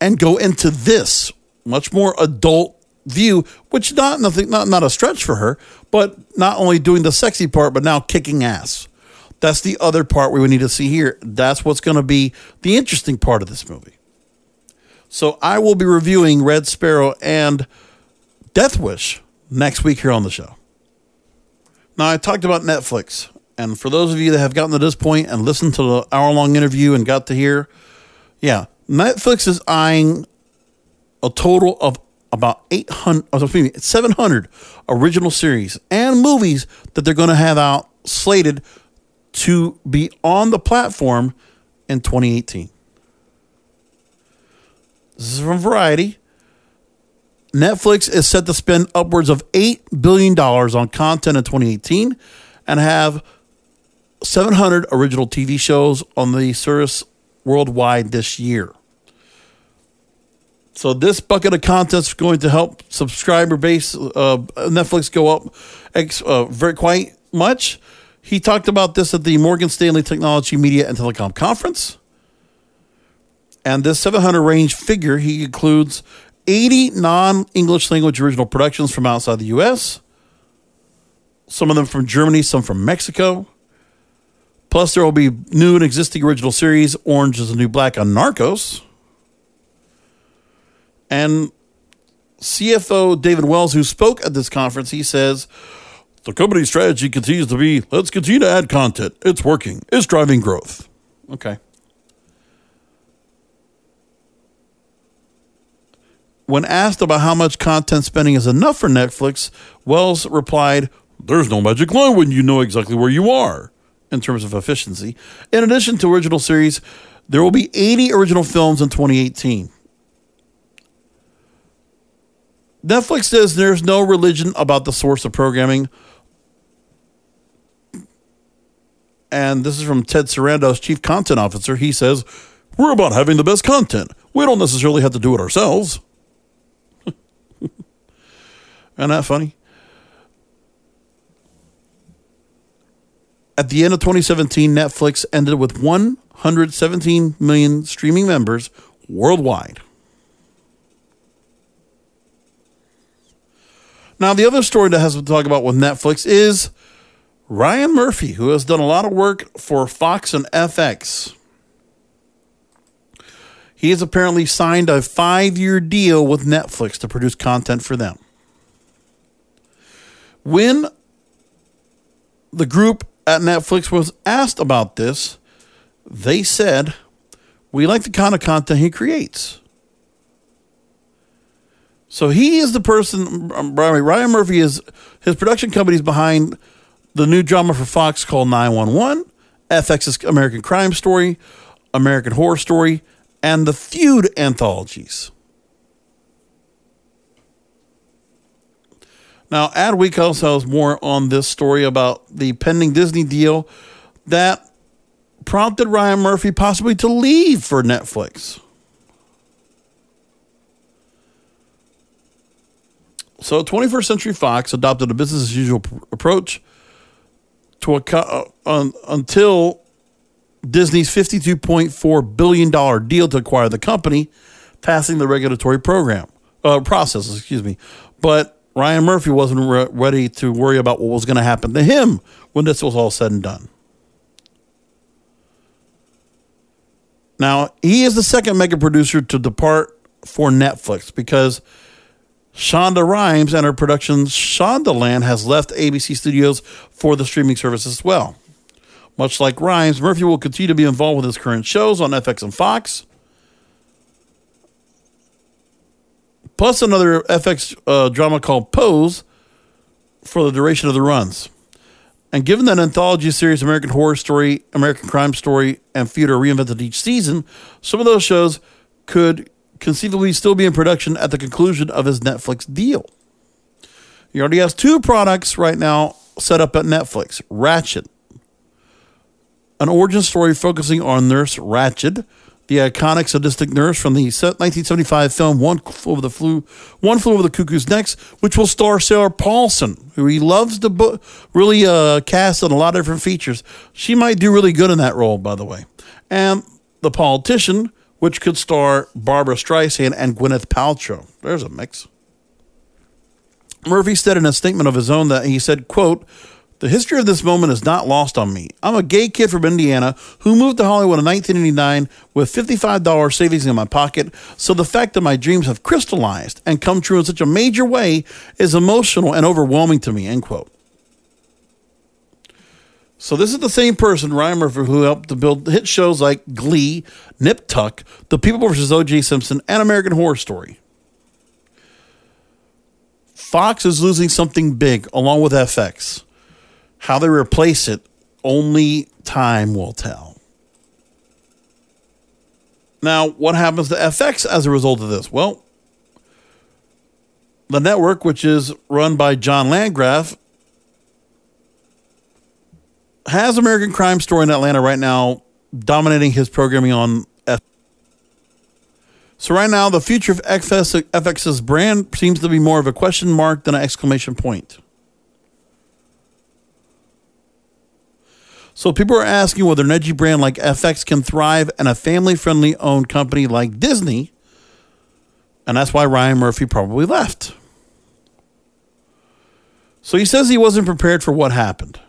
and go into this much more adult view, which not nothing not not a stretch for her, but not only doing the sexy part, but now kicking ass. That's the other part we need to see here. That's what's going to be the interesting part of this movie. So I will be reviewing Red Sparrow and Death Wish next week here on the show. Now, I talked about Netflix. And for those of you that have gotten to this point and listened to the hour long interview and got to hear, yeah, Netflix is eyeing a total of about 800, oh, excuse me, 700 original series and movies that they're going to have out slated to be on the platform in 2018. This is from Variety. Netflix is set to spend upwards of $8 billion on content in 2018 and have 700 original TV shows on the service worldwide this year. So this bucket of content is going to help subscriber base uh, Netflix go up ex, uh, very quite much. He talked about this at the Morgan Stanley Technology, Media, and Telecom Conference. And this 700 range figure, he includes 80 non English language original productions from outside the U.S., some of them from Germany, some from Mexico. Plus, there will be new and existing original series Orange is the New Black on Narcos. And CFO David Wells, who spoke at this conference, he says, the company's strategy continues to be let's continue to add content. It's working, it's driving growth. Okay. When asked about how much content spending is enough for Netflix, Wells replied, There's no magic line when you know exactly where you are in terms of efficiency. In addition to original series, there will be 80 original films in 2018. Netflix says there's no religion about the source of programming. And this is from Ted Sarandos, Chief Content Officer. He says, We're about having the best content. We don't necessarily have to do it ourselves. Isn't that funny? At the end of 2017, Netflix ended with 117 million streaming members worldwide. Now, the other story that has to talk about with Netflix is Ryan Murphy, who has done a lot of work for Fox and FX. He has apparently signed a five year deal with Netflix to produce content for them. When the group at Netflix was asked about this, they said, We like the kind of content he creates. So he is the person, Ryan Murphy is, his production company is behind the new drama for Fox called 911, FX's American Crime Story, American Horror Story, and the Feud anthologies. Now, Adweek also has more on this story about the pending Disney deal that prompted Ryan Murphy possibly to leave for Netflix. So, 21st Century Fox adopted a business as usual pr- approach to a uh, un, until Disney's $52.4 billion deal to acquire the company, passing the regulatory program uh, process. Excuse me, but Ryan Murphy wasn't re- ready to worry about what was going to happen to him when this was all said and done. Now, he is the second mega producer to depart for Netflix because Shonda Rhimes and her production Shondaland has left ABC Studios for the streaming service as well. Much like Rhimes, Murphy will continue to be involved with his current shows on FX and Fox. Plus another FX uh, drama called Pose for the duration of the runs. And given that anthology series American Horror Story, American Crime Story, and Feud are reinvented each season, some of those shows could conceivably still be in production at the conclusion of his Netflix deal. He already has two products right now set up at Netflix Ratched, an origin story focusing on Nurse Ratched, the iconic sadistic nurse from the 1975 film One Flew Over the Flew, One Flew Over the Cuckoo's Nest, which will star Sarah Paulson, who he loves to bo- really uh, cast on a lot of different features. She might do really good in that role, by the way. And The Politician, which could star Barbra Streisand and Gwyneth Paltrow. There's a mix. Murphy said in a statement of his own that he said, quote, the history of this moment is not lost on me. I'm a gay kid from Indiana who moved to Hollywood in 1989 with $55 savings in my pocket, so the fact that my dreams have crystallized and come true in such a major way is emotional and overwhelming to me, end quote. So this is the same person, Ryan Murphy, who helped to build hit shows like Glee, Nip Tuck, The People vs. O.J. Simpson, and American Horror Story. Fox is losing something big along with FX. How they replace it, only time will tell. Now, what happens to FX as a result of this? Well, the network, which is run by John Landgraf, has American Crime Story in Atlanta right now, dominating his programming on F. So right now, the future of FX, FX's brand seems to be more of a question mark than an exclamation point. So people are asking whether an edgy brand like FX can thrive in a family-friendly owned company like Disney, and that's why Ryan Murphy probably left. So he says he wasn't prepared for what happened.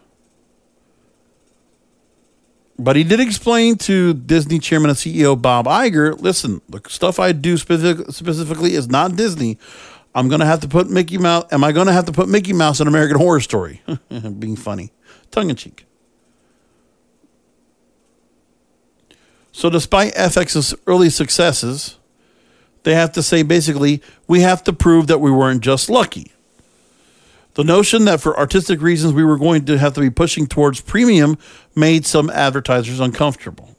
But he did explain to Disney chairman and CEO Bob Iger listen, the stuff I do specific, specifically is not Disney. I'm going to have to put Mickey Mouse. Am I going to have to put Mickey Mouse in American Horror Story? Being funny, tongue in cheek. So, despite FX's early successes, they have to say basically, we have to prove that we weren't just lucky. The notion that for artistic reasons we were going to have to be pushing towards premium made some advertisers uncomfortable.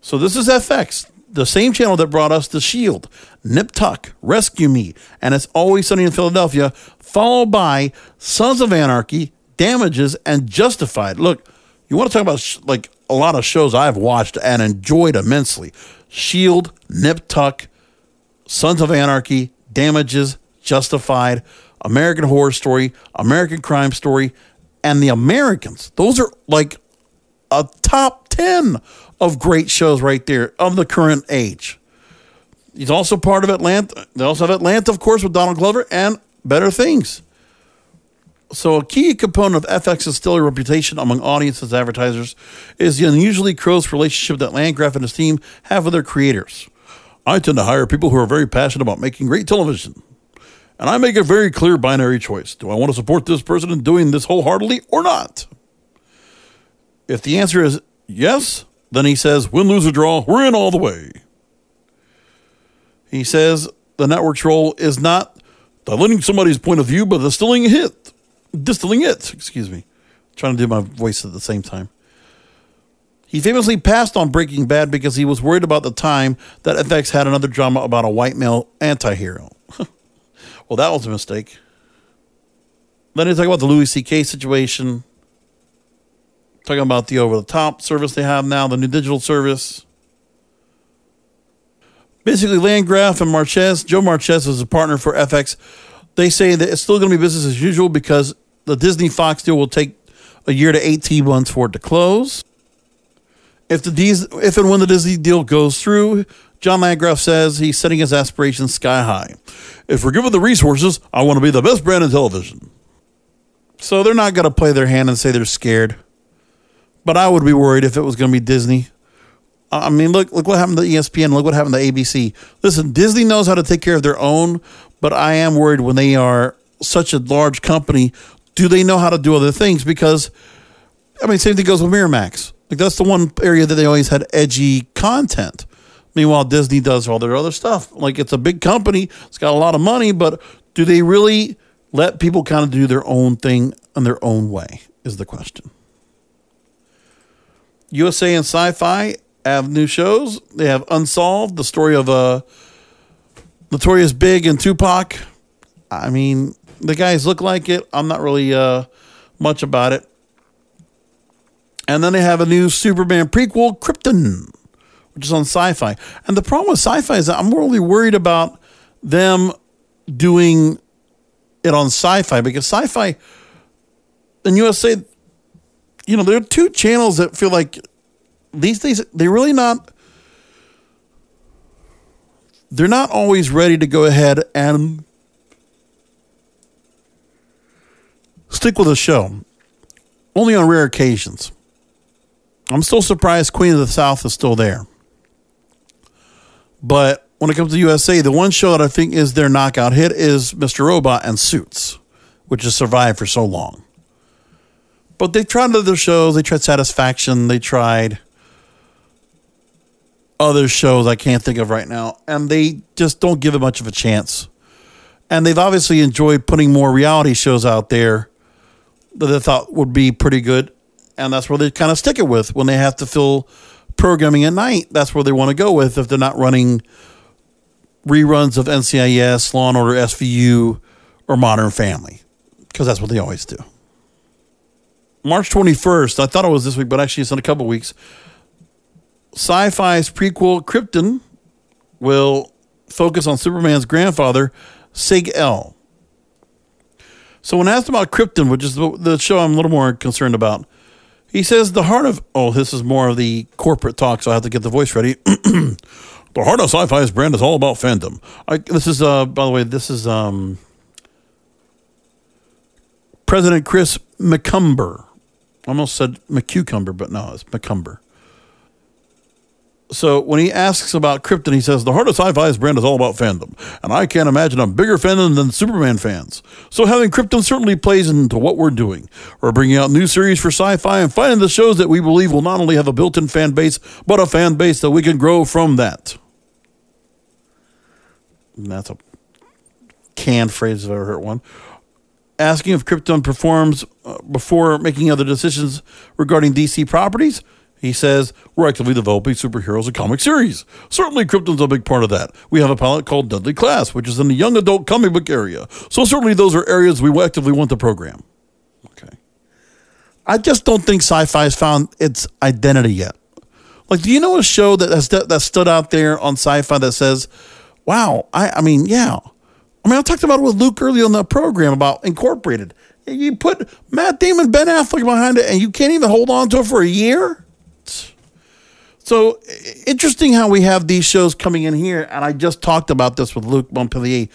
So, this is FX. the same channel that brought us The Shield, Nip Tuck, Rescue Me, and It's Always Sunny in Philadelphia, followed by Sons of Anarchy, Damages, and Justified. Look, you want to talk about sh- like a lot of shows I've watched and enjoyed immensely. Shield, Nip Tuck, Sons of Anarchy, Damages, Justified, American Horror Story, American Crime Story, and The Americans. Those are like a top 10 of great shows right there of the current age. He's also part of Atlanta. They also have Atlanta, of course, with Donald Glover and Better Things. So, a key component of FX's stellar reputation among audiences and advertisers is the unusually close relationship that Landgraf and his team have with their creators. I tend to hire people who are very passionate about making great television. And I make a very clear binary choice. Do I want to support this person in doing this wholeheartedly or not? If the answer is yes, then he says, win, lose, or draw, we're in all the way. He says the network's role is not diluting somebody's point of view, but distilling it. Distilling it, excuse me. trying to do my voice at the same time. He famously passed on Breaking Bad because he was worried about the time that FX had another drama about a white male anti hero. well, that was a mistake. Then he talk about the Louis C.K. situation. Talking about the over the top service they have now, the new digital service. Basically, Landgraf and Marches, Joe Marches is a partner for FX. They say that it's still going to be business as usual because the Disney Fox deal will take a year to 18 months for it to close. If the Dis- if and when the Disney deal goes through, John Landgraf says he's setting his aspirations sky high. If we're given the resources, I want to be the best brand in television. So they're not going to play their hand and say they're scared. But I would be worried if it was going to be Disney. I mean, look look what happened to ESPN. Look what happened to ABC. Listen, Disney knows how to take care of their own, but I am worried when they are such a large company. Do they know how to do other things? Because I mean, same thing goes with Miramax. Like that's the one area that they always had edgy content. Meanwhile, Disney does all their other stuff. Like it's a big company, it's got a lot of money, but do they really let people kind of do their own thing in their own way? Is the question. USA and Syfy have new shows. They have Unsolved, the story of uh, Notorious Big and Tupac. I mean, the guys look like it. I'm not really uh, much about it. And then they have a new Superman prequel, Krypton, which is on Syfy. And the problem with Syfy is that I'm really worried about them doing it on Syfy because Syfy in USA, you know, there are two channels that feel like these days they're really not they're not always ready to go ahead and stick with the show. Only on rare occasions. I'm still surprised Queen of the South is still there. But when it comes to USA, the one show that I think is their knockout hit is Mr. Robot and Suits, which has survived for so long. But they tried other shows. They tried Satisfaction. They tried other shows I can't think of right now, and they just don't give it much of a chance. And they've obviously enjoyed putting more reality shows out there that they thought would be pretty good, and that's where they kind of stick it with when they have to fill programming at night. That's where they want to go with if they're not running reruns of NCIS, Law and Order, SVU, or Modern Family, because that's what they always do. March 21st, I thought it was this week, but actually it's in a couple weeks. Syfy's prequel, Krypton, will focus on Superman's grandfather, Seg-El. So, when asked about Krypton, which is the, show I'm a little more concerned about, he says the heart of. Oh, this is more of the corporate talk, so I have to get the voice ready. the heart of Syfy's brand is all about fandom. I, this is, uh, by the way, this is um, President Chris McCumber. I almost said McCucumber, but no, it's McCumber. So when he asks about Krypton, he says, The heart of Syfy's brand is all about fandom, and I can't imagine a bigger fandom than Superman fans. So having Krypton certainly plays into what we're doing. We're bringing out new series for Syfy and finding the shows that we believe will not only have a built-in fan base, but a fan base that we can grow from that. And that's a canned phrase if I've ever heard one. Asking if Krypton performs uh, before making other decisions regarding DC properties. He says, We're actively developing superheroes and comic series. Certainly, Krypton's a big part of that. We have a pilot called Deadly Class, which is in the young adult comic book area. So, certainly, those are areas we actively want to program. Okay. I just don't think Syfy has found its identity yet. Like, do you know a show that has that stood out there on Syfy that says, Wow, I, I mean, yeah. I mean, I talked about it with Luc earlier on the program about Incorporated. You put Matt Damon, Ben Affleck behind it, and you can't even hold on to it for a year? So interesting how we have these shows coming in here, and I just talked about this with Luc Montpellier,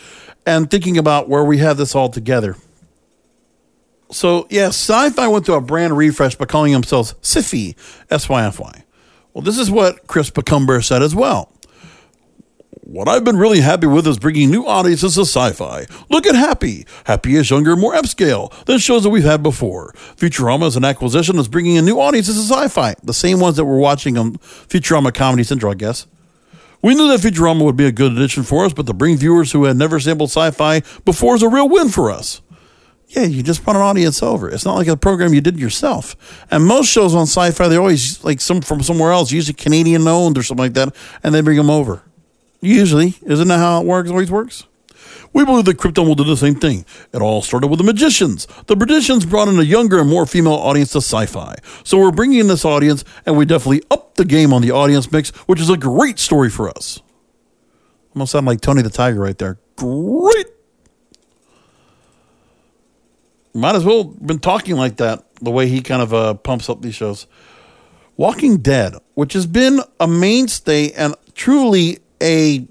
and thinking about where we have this all together. So yes, Sci-Fi went through a brand refresh by calling themselves SYFY, S-Y-F-Y. Well, this is what Chris McCumber said as well. What I've been really happy with is bringing new audiences to Syfy. Look at Happy. Happy is younger, more upscale than shows that we've had before. Futurama is an acquisition is bringing in new audiences to Syfy, the same ones that we're watching on Futurama Comedy Central, I guess. We knew that Futurama would be a good addition for us, but to bring viewers who had never sampled Syfy before is a real win for us. Yeah, you just brought an audience over. It's not like a program you did yourself. And most shows on Syfy, they're always like some from somewhere else, usually Canadian owned or something like that, and they bring them over. Usually, isn't that how it works? Always works. We believe that Krypton will do the same thing. It all started with the magicians. The magicians brought in a younger and more female audience to Syfy. So we're bringing in this audience, and we definitely up the game on the audience mix, which is a great story for us. I'm gonna sound like Tony the Tiger right there. Great. Might as well been talking like that. The way he kind of uh, pumps up these shows. Walking Dead, which has been a mainstay and truly a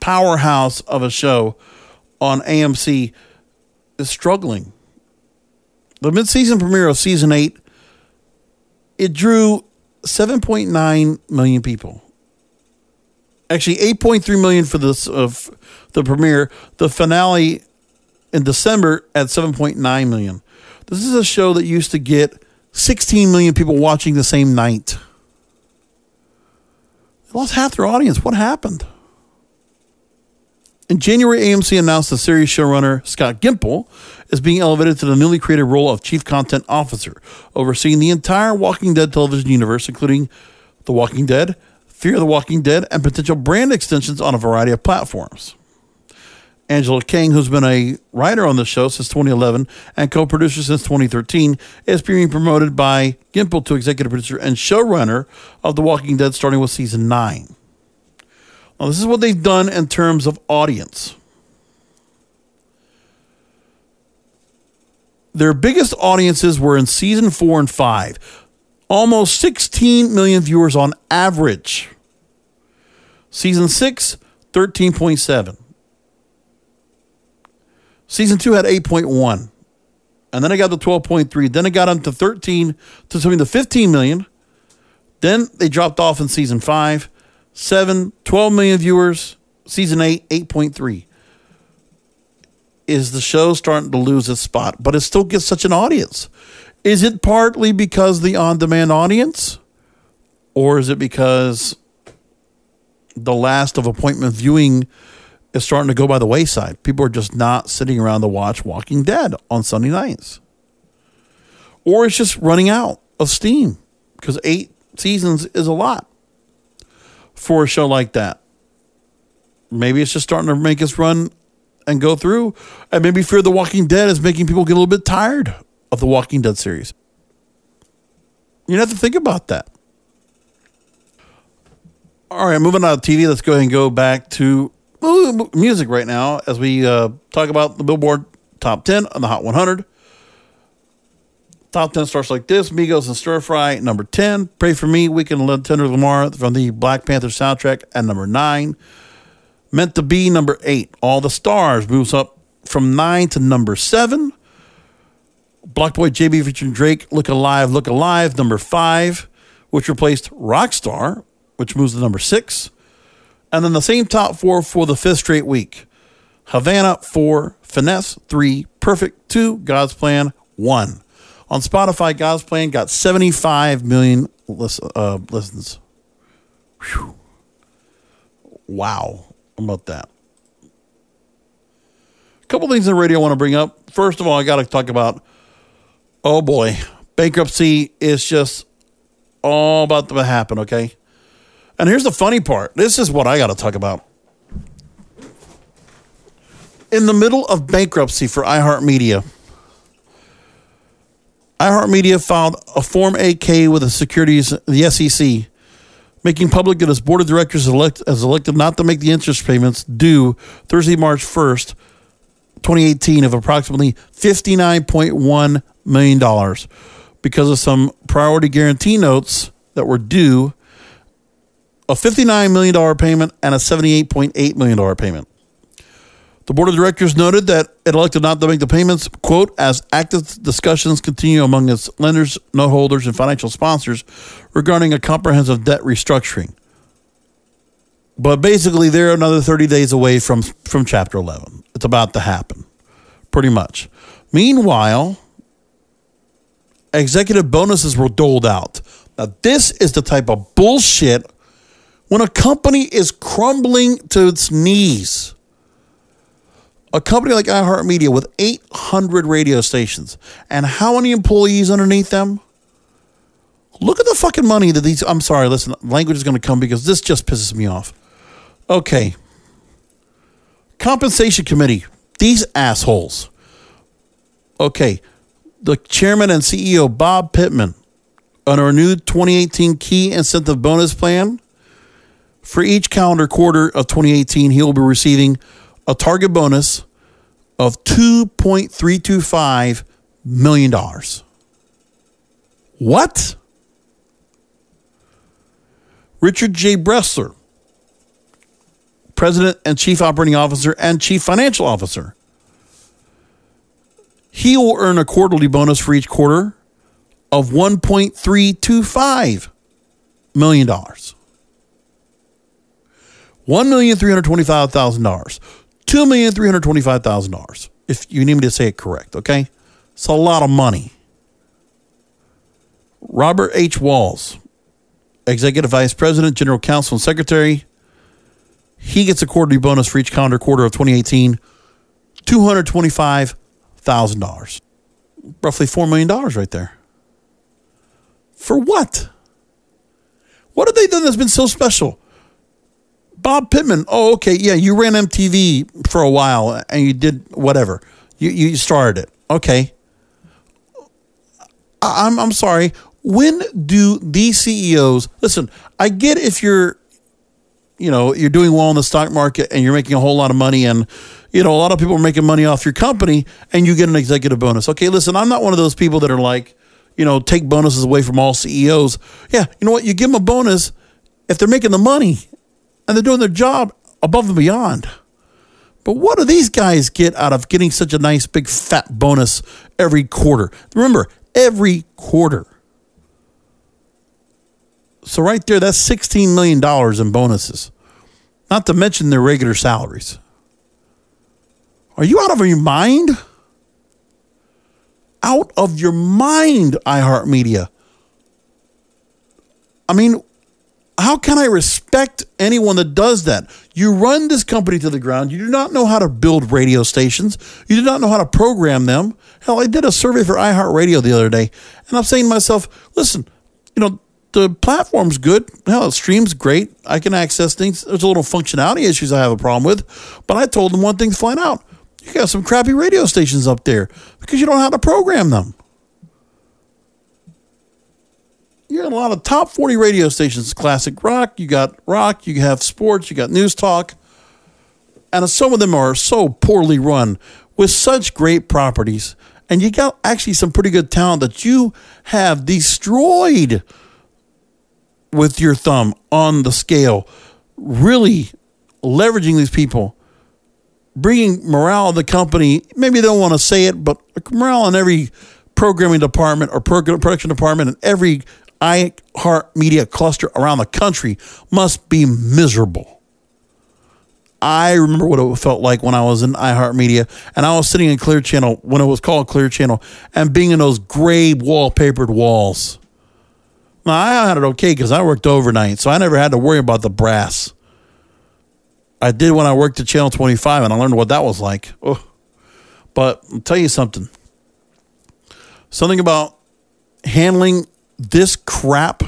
powerhouse of a show on AMC is struggling. The mid-season premiere of season 8 it drew 7.9 million people. Actually 8.3 million for this uh, the premiere. The finale in December at 7.9 million. This is a show that used to get 16 million people watching the same night. They lost half their audience. What happened? In January, AMC announced the series showrunner Scott Gimple is being elevated to the newly created role of Chief Content Officer, overseeing the entire Walking Dead television universe, including The Walking Dead, Fear the Walking Dead, and potential brand extensions on a variety of platforms. Angela Kang, who's been a writer on the show since 2011 and co producer since 2013, is being promoted by Gimple to executive producer and showrunner of The Walking Dead, starting with season 9. Now, this is what they've done in terms of audience. Their biggest audiences were in season 4 and 5, almost 16 million viewers on average. Season 6, 13.7. Season two had 8.1. And then I got to 12.3. Then it got up to 13 to something to 15 million. Then they dropped off in season five, seven, 12 million viewers. Season eight, 8.3. Is the show starting to lose its spot? But it still gets such an audience. Is it partly because the on demand audience? Or is it because the last of appointment viewing is starting to go by the wayside. People are just not sitting around to watch Walking Dead on Sunday nights. Or it's just running out of steam because eight seasons is a lot for a show like that. Maybe it's just starting to make us run and go through. And maybe Fear the Walking Dead is making people get a little bit tired of the Walking Dead series. You have to think about that. All right, moving on to TV, let's go ahead and go back to music right now as we uh, talk about the Billboard Top 10 on the Hot 100. Top 10 starts like this Migos and Stir Fry, number 10. Pray for Me, Weeknd tender Lamar from the Black Panther soundtrack at number 9. Meant to Be, number 8. All the Stars moves up from 9 to number 7. BlocBoy JB featuring Drake, Look Alive, Look Alive, number 5, which replaced Rockstar, which moves to number 6. And then the same top four for the fifth straight week Havana, four, Finesse, three, Perfect, two, God's Plan, one. On Spotify, God's Plan got 75 million listen, uh, listens. Whew. Wow. How about that? A couple things in the radio I want to bring up. First of all, I got to talk about, oh boy, bankruptcy is just all about to happen, okay? And here's the funny part. This is what I got to talk about. In the middle of bankruptcy for iHeartMedia, iHeartMedia filed a Form 8K with the securities, the SEC, making public that its board of directors elect, has elected not to make the interest payments due Thursday, March 1st, 2018, of approximately $59.1 million because of some priority guarantee notes that were due a $59 million payment and a $78.8 million payment. The board of directors noted that it elected not to make the payments, quote, as active discussions continue among its lenders, note holders, and financial sponsors regarding a comprehensive debt restructuring. But basically, they're another 30 days away from, from Chapter 11. It's about to happen, pretty much. Meanwhile, executive bonuses were doled out. Now, this is the type of bullshit when a company is crumbling to its knees a company like iHeartMedia with 800 radio stations and how many employees underneath them? Look at the fucking money that these. I'm sorry, listen, language is going to come because this just pisses me off. Okay. Compensation committee, these assholes. Okay. The chairman and CEO, Bob Pittman, on our new 2018 key incentive bonus plan. For each calendar quarter of 2018, he will be receiving a target bonus of $2.325 million. What? Richard J. Bressler, President and Chief Operating Officer and Chief Financial Officer. He will earn a quarterly bonus for each quarter of $1.325 million. $1,325,000. $2,325,000, if you need me to say it correct, okay? It's a lot of money. Robert H. Walls, Executive Vice President, General Counsel, and Secretary, he gets a quarterly bonus for each calendar quarter of 2018, $225,000. Roughly $4 million right there. For what? What have they done that's been so special? Bob Pittman. Oh, okay. Yeah, you ran MTV for a while and you did whatever. You you started it. Okay. I'm I'm sorry. When do these CEOs listen? I get if you're, you know, you're doing well in the stock market and you're making a whole lot of money, and you know a lot of people are making money off your company, and you get an executive bonus. Okay, listen, I'm not one of those people that are like, you know, take bonuses away from all CEOs. Yeah, you know what? You give them a bonus if they're making the money and they're doing their job above and beyond. But what do these guys get out of getting such a nice big fat bonus every quarter? Remember, every quarter. So, right there, that's $16 million in bonuses, not to mention their regular salaries. Are you out of your mind? Out of your mind, iHeartMedia. I mean, how can I respect anyone that does that? You run this company to the ground. You do not know how to build radio stations. You do not know how to program them. Hell, I did a survey for iHeartRadio the other day, and I'm saying to myself, listen, you know, the platform's good. Hell, it streams great. I can access things. There's a little functionality issues I have a problem with, but I told them one thing flat out. You got some crappy radio stations up there because you don't know how to program them. You got a lot of top 40 radio stations. Classic rock you got rock you have sports you got news talk. And some of them are so poorly run with such great properties. And you got actually some pretty good talent that you have destroyed with your thumb on the scale. Really leveraging these people. Bringing morale of the company. Maybe they don't want to say it but morale in every programming department or production department and every iHeartMedia cluster around the country must be miserable. I remember what it felt like when I was in iHeartMedia and I was sitting in Clear Channel when it was called Clear Channel and being in those gray wallpapered walls. Now, I had it okay because I worked overnight, so I never had to worry about the brass. I did when I worked at Channel 25 and I learned what that was like. But I'll tell you something something about handling this crap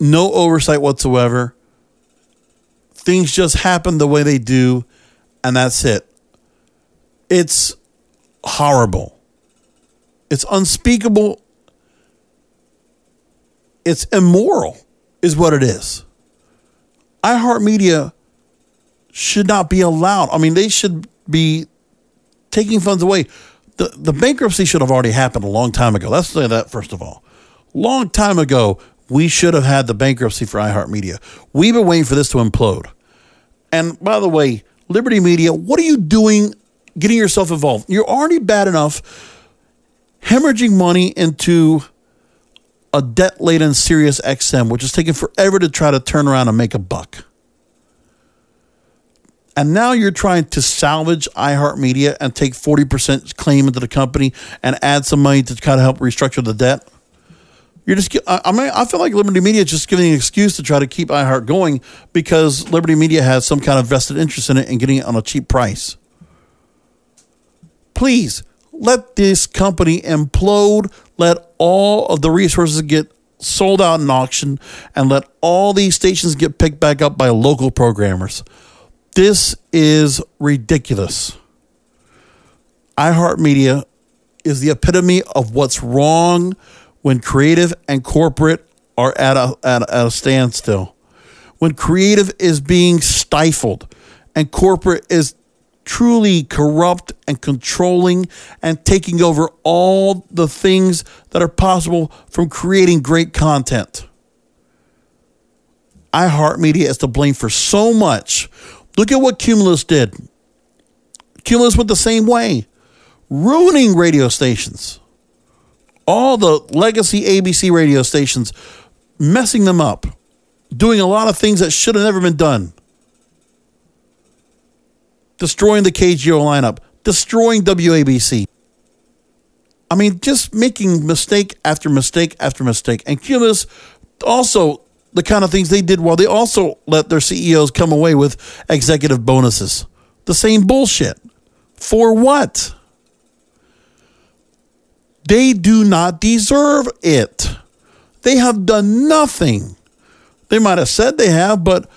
no oversight whatsoever. Things just happen the way they do, and that's it. It's horrible. It's unspeakable. It's immoral, is what it is. iHeartMedia should not be allowed. I mean, they should be taking funds away. The, the bankruptcy should have already happened a long time ago. Let's say that first of all. Long time ago, we should have had the bankruptcy for iHeartMedia. We've been waiting for this to implode. And by the way, Liberty Media, what are you doing getting yourself involved? You're already bad enough hemorrhaging money into a debt laden Sirius XM, which is taking forever to try to turn around and make a buck. And now you're trying to salvage iHeartMedia and take 40% claim into the company and add some money to kind of help restructure the debt. You're just, I mean, I feel like Liberty Media is just giving an excuse to try to keep iHeart going because Liberty Media has some kind of vested interest in it and getting it on a cheap price. Please let this company implode. Let all of the resources get sold out in auction and let all these stations get picked back up by local programmers. This is ridiculous. iHeartMedia is the epitome of what's wrong when creative and corporate are at a, at a, at a standstill. When creative is being stifled and corporate is truly corrupt and controlling and taking over all the things that are possible from creating great content. iHeartMedia is to blame for so much. Look at what Cumulus did. Cumulus went the same way, ruining radio stations. All the legacy ABC radio stations, messing them up, doing a lot of things that should have never been done destroying the KGO lineup, destroying WABC. I mean, just making mistake after mistake after mistake. And Cumulus also the kind of things they did while they also let their CEOs come away with executive bonuses. The same bullshit. For what? They do not deserve it. They have done nothing. They might have said they have, but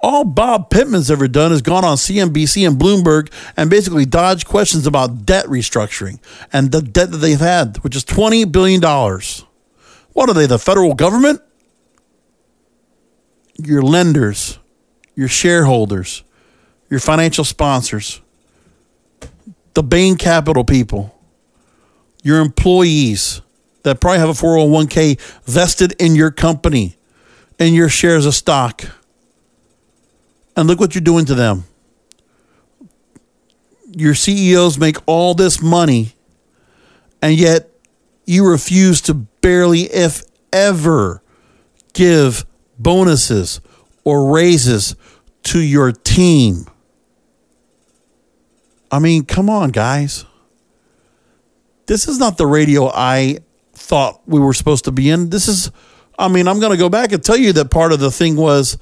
all Bob Pittman's ever done is gone on CNBC and Bloomberg and basically dodged questions about debt restructuring and the debt that they've had, which is $20 billion. What are they, the federal government? Your lenders, your shareholders, your financial sponsors, the Bain Capital people, your employees that probably have a 401k vested in your company and your shares of stock. And look what you're doing to them. Your CEOs make all this money, and yet you refuse to barely, if ever, give bonuses or raises to your team. I mean, come on, guys. This is not the radio I thought we were supposed to be in. This is, I mean, I'm going to go back and tell you that part of the thing was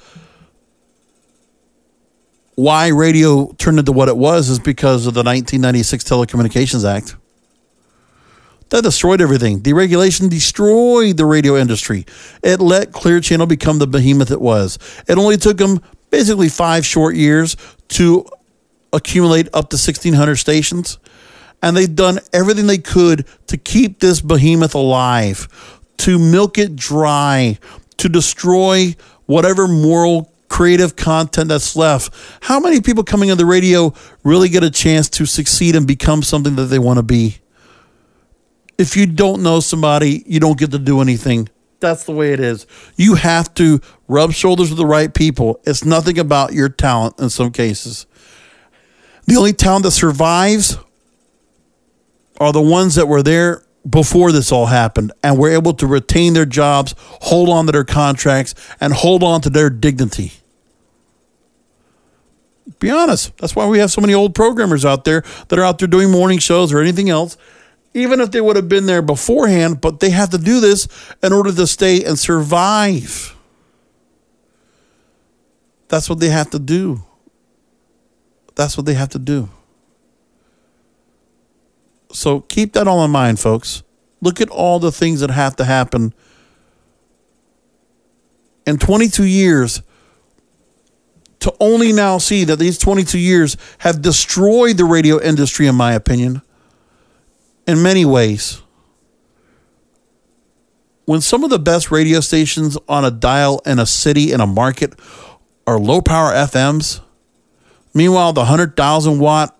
why radio turned into what it was is because of the 1996 Telecommunications Act. That destroyed everything. Deregulation destroyed the radio industry. It let Clear Channel become the behemoth it was. It only took them basically five short years to accumulate up to 1,600 stations. And they've done everything they could to keep this behemoth alive, to milk it dry, to destroy whatever moral creative content that's left. How many people coming on the radio really get a chance to succeed and become something that they want to be? If you don't know somebody, you don't get to do anything. That's the way it is. You have to rub shoulders with the right people. It's nothing about your talent in some cases. The only talent that survives are the ones that were there before this all happened and were able to retain their jobs, hold on to their contracts, and hold on to their dignity. Be honest. That's why we have so many old programmers out there that are out there doing morning shows or anything else. Even if they would have been there beforehand, but they have to do this in order to stay and survive. That's what they have to do. That's what they have to do. So keep that all in mind, folks. Look at all the things that have to happen in 22 years to only now see that these 22 years have destroyed the radio industry, in my opinion, in many ways. When some of the best radio stations on a dial in a city, in a market, are low power FMs, meanwhile, the 100,000 watt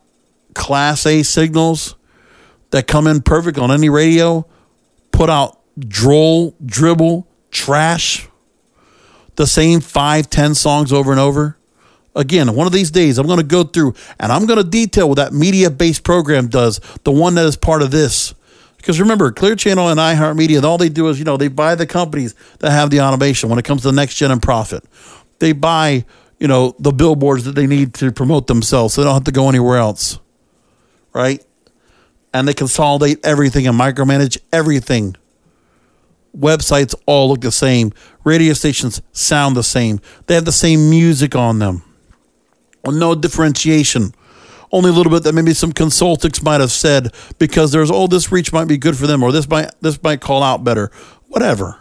Class A signals that come in perfect on any radio put out droll, dribble, trash, the same five, ten songs over and over. Again, one of these days, I'm going to go through and I'm going to detail what that Mediabase program does, the one that is part of this. Because remember, Clear Channel and iHeartMedia, all they do is, you know, they buy the companies that have the automation when it comes to the NexGen and Prophet. They buy, you know, the billboards that they need to promote themselves so they don't have to go anywhere else. Right? And they consolidate everything and micromanage everything. Websites all look the same. Radio stations sound the same. They have the same music on them. No differentiation. Only a little bit that maybe some consultants might have said because there's oh this reach might be good for them or this might this might call out better. Whatever.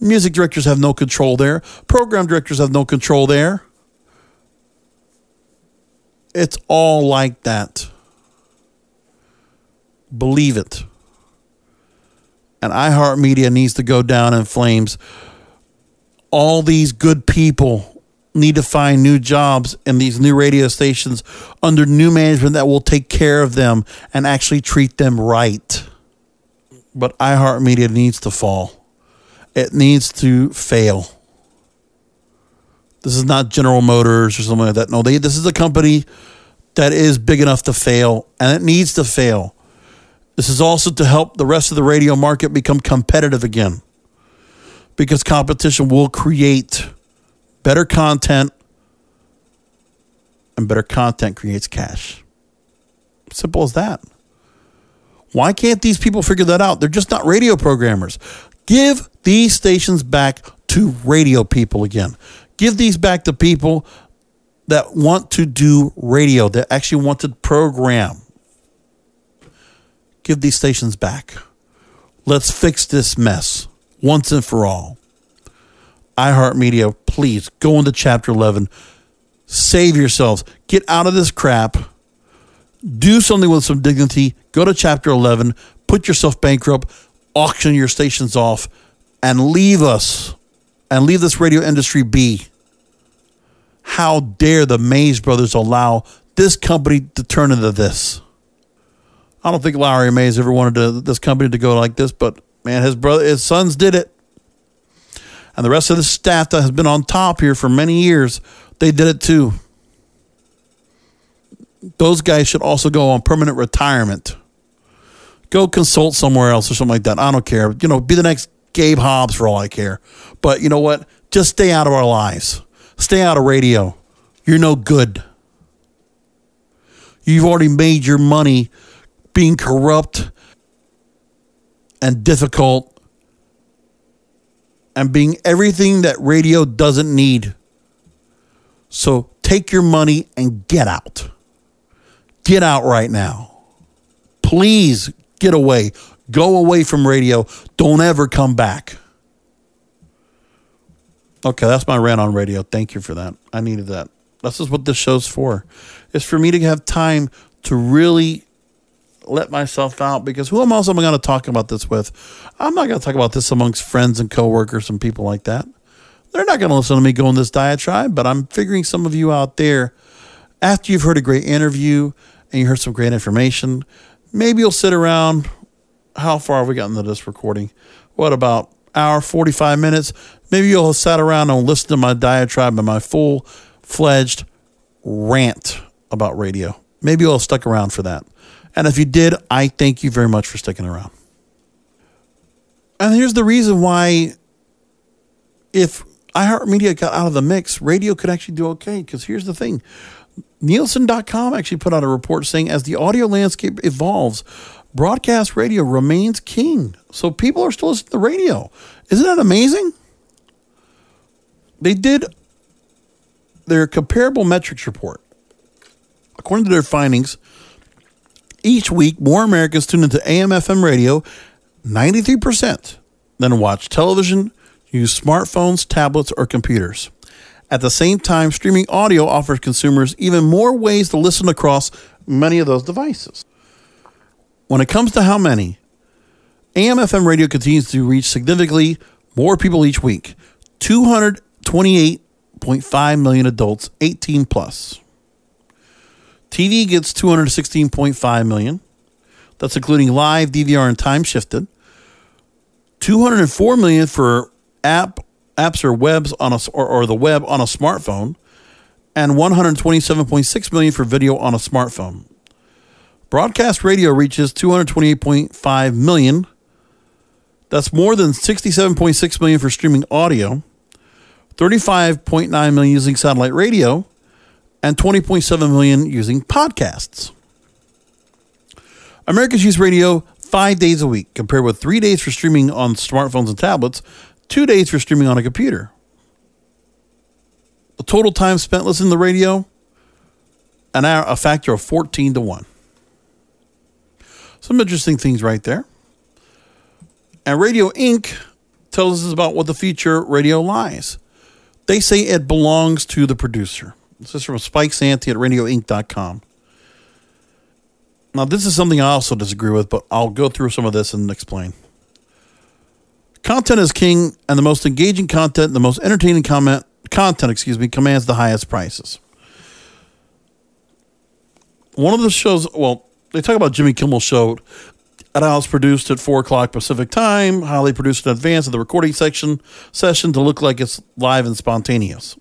Music directors have no control there. Program directors have no control there. It's all like that. Believe it. And iHeartMedia needs to go down in flames. All these good people need to find new jobs in these new radio stations under new management that will take care of them and actually treat them right. But iHeartMedia needs to fall. It needs to fail. This is not General Motors or something like that. No, they, this is a company that is big enough to fail and it needs to fail. This is also to help the rest of the radio market become competitive again because competition will create better content and better content creates cash. Simple as that. Why can't these people figure that out? They're just not radio programmers. Give these stations back to radio people again. Give these back to people that want to do radio, that actually want to program give these stations back. Let's fix this mess once and for all. iHeartMedia, please go into Chapter 11. Save yourselves. Get out of this crap. Do something with some dignity. Go to Chapter 11. Put yourself bankrupt. Auction your stations off and leave us and leave this radio industry be. How dare the Mays brothers allow this company to turn into this? I don't think Lowry Mays ever wanted to, this company to go like this, but man, his brother, his sons did it, and the rest of the staff that has been on top here for many years, they did it too. Those guys should also go on permanent retirement. Go consult somewhere else or something like that. I don't care. You know, be the next Gabe Hobbs for all I care. But you know what? Just stay out of our lives. Stay out of radio. You're no good. You've already made your money being corrupt and difficult and being everything that radio doesn't need. So take your money and get out. Get out right now. Please get away. Go away from radio. Don't ever come back. Okay, that's my rant on radio. Thank you for that. I needed that. This is what this show's for. It's for me to have time to really let myself out because who else am I going to talk about this with? I'm not going to talk about this amongst friends and coworkers and people like that. They're not going to listen to me go in this diatribe, but I'm figuring some of you out there, after you've heard a great interview and you heard some great information, maybe you'll sit around. How far have we gotten into this recording? What about hour, 45 minutes? Maybe you'll have sat around and listened to my diatribe and my full fledged rant about radio. Maybe you'll have stuck around for that. And if you did, I thank you very much for sticking around. And here's the reason why if iHeartMedia got out of the mix, radio could actually do okay. Because here's the thing Nielsen.com actually put out a report saying as the audio landscape evolves, broadcast radio remains king. So people are still listening to radio. Isn't that amazing? They did their comparable metrics report. According to their findings, each week, more Americans tune into AM FM radio, 93%, than watch television, use smartphones, tablets, or computers. At the same time, streaming audio offers consumers even more ways to listen across many of those devices. When it comes to how many, AM FM radio continues to reach significantly more people each week 228.5 million adults 18 plus. TV gets 216.5 million. That's including live, DVR, and time shifted. 204 million for app apps or webs on a or, or the web on a smartphone, and 127.6 million for video on a smartphone. Broadcast radio reaches 228.5 million. That's more than 67.6 million for streaming audio, 35.9 million using satellite radio, and 20.7 million using podcasts. Americans use radio five days a week, compared with three days for streaming on smartphones and tablets, two days for streaming on a computer. The total time spent listening to radio, an hour, a factor of 14 to 1. Some interesting things right there. And Radio Ink tells us about what the future radio lies. They say it belongs to the producer. This is from Spike Santi at radioink.com. Now, this is something I also disagree with, but I'll go through some of this and explain. Content is king, and the most engaging content, the most entertaining comment, content, excuse me, commands the highest prices. One of the shows, well, they talk about Jimmy Kimmel's show at how produced at four o'clock Pacific time, they produced in advance of the recording section session to look like it's live and spontaneous.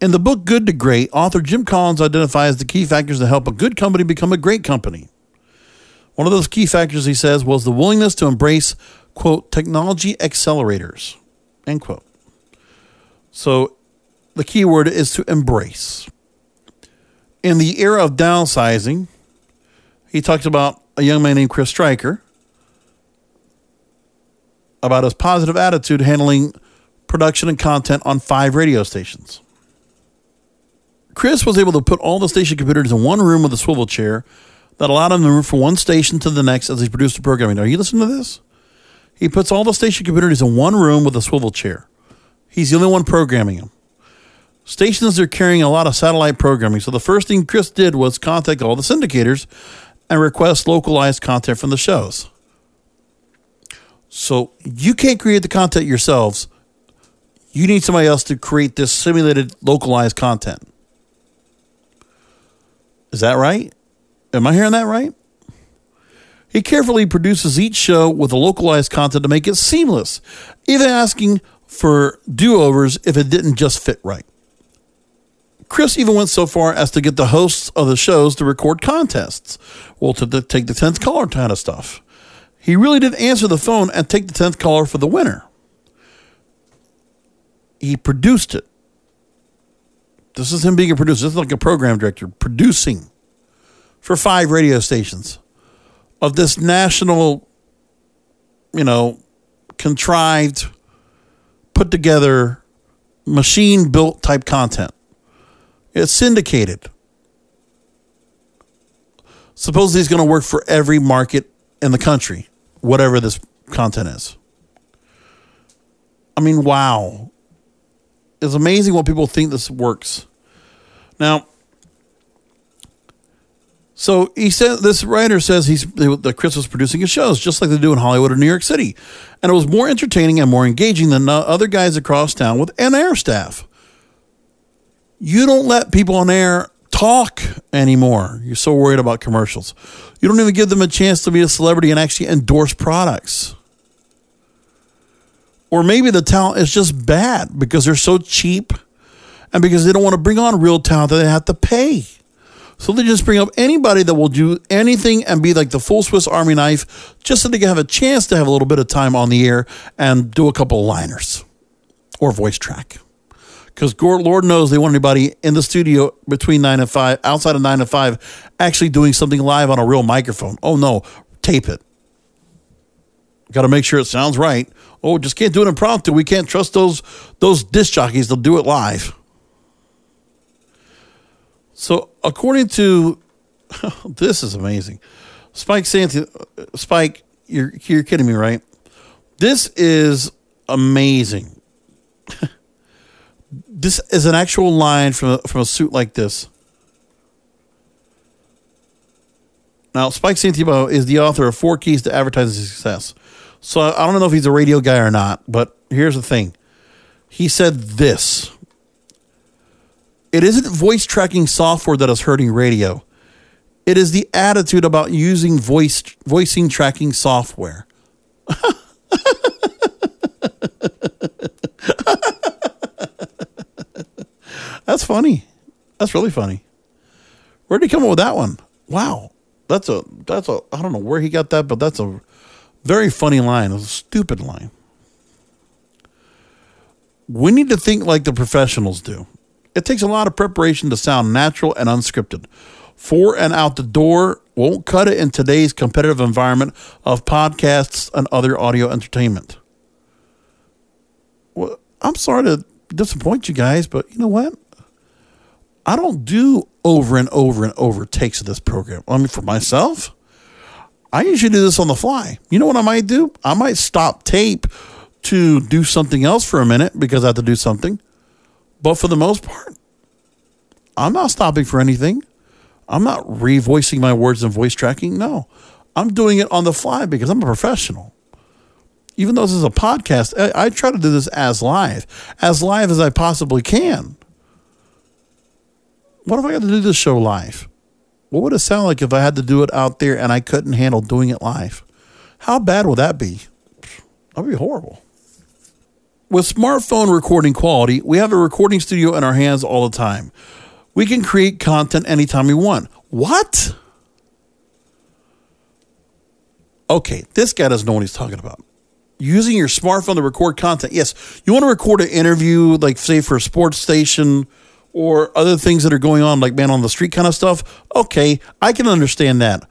In the book Good to Great, author Jim Collins identifies the key factors that help a good company become a great company. One of those key factors, he says, was the willingness to embrace, quote, technology accelerators, end quote. So the key word is to embrace. In the era of downsizing, he talked about a young man named Chris Stryker about his positive attitude handling production and content on five radio stations. Chris was able to put all the station computers in one room with a swivel chair that allowed him to move from one station to the next as he produced the programming. Are you listening to this? He puts all the station computers in one room with a swivel chair. He's the only one programming them. Stations are carrying a lot of satellite programming, so the first thing Chris did was contact all the syndicators and request localized content from the shows. So you can't create the content yourselves. You need somebody else to create this simulated localized content. Is that right? Am I hearing that right? He carefully produces each show with a localized content to make it seamless, even asking for do overs if it didn't just fit right. Chris even went so far as to get the hosts of the shows to record contests. Well, to the, take the 10th caller kind of stuff. He really did answer the phone and take the 10th caller for the winner. He produced it. This is him being a producer. This is like a program director producing for five radio stations of this national, you know, contrived, put together, machine built type content. It's syndicated. Supposedly he's going to work for every market in the country, whatever this content is. I mean, wow. It's amazing what people think this works. Now, so he said this writer says he's that Chris was producing his shows just like they do in Hollywood or New York City, and it was more entertaining and more engaging than other guys across town with an air staff. You don't let people on air talk anymore. You're so worried about commercials. You don't even give them a chance to be a celebrity and actually endorse products. Or maybe the talent is just bad because they're so cheap and because they don't want to bring on real talent that they have to pay. So they just bring up anybody that will do anything and be like the full Swiss Army knife just so they can have a chance to have a little bit of time on the air and do a couple of liners or voice track. Because Lord knows they want anybody in the studio between 9 and 5, outside of 9 and 5, actually doing something live on a real microphone. Oh no, tape it. Got to make sure it sounds right. Oh, just can't do it impromptu. We can't trust those those disc jockeys. They'll do it live. So, according to this is amazing. Spike Santi, Spike, you're you're kidding me, right? This is amazing. this is an actual line from a, from a suit like this. Now, Spike Santiago is the author of Four Keys to Advertising Success. So I don't know if he's a radio guy or not, but here's the thing. He said this It isn't voice tracking software that is hurting radio, it is the attitude about using voice voicing tracking software. That's funny. That's really funny. Where did he come up with that one? Wow. That's a that's a I don't know where he got that, but that's a very funny line. It's a stupid line. We need to think like the professionals do. It takes a lot of preparation to sound natural and unscripted. For and out the door won't cut it in today's competitive environment of podcasts and other audio entertainment. Well, I'm sorry to disappoint you guys, but you know what? I don't do over and over and over takes of this program. I mean, for myself, I usually do this on the fly. You know what I might do? I might stop tape to do something else for a minute because I have to do something. But for the most part, I'm not stopping for anything. I'm not revoicing my words and voice tracking. No, I'm doing it on the fly because I'm a professional. Even though this is a podcast, I, I try to do this as live, as live as I possibly can. What if I got to do this show live? What would it sound like if I had to do it out there and I couldn't handle doing it live? How bad would that be? That'd be horrible. With smartphone recording quality, we have a recording studio in our hands all the time. We can create content anytime we want. What? Okay, this guy doesn't know what he's talking about. Using your smartphone to record content. Yes, you want to record an interview, like say for a sports station or other things that are going on, like man on the street kind of stuff. Okay, I can understand that.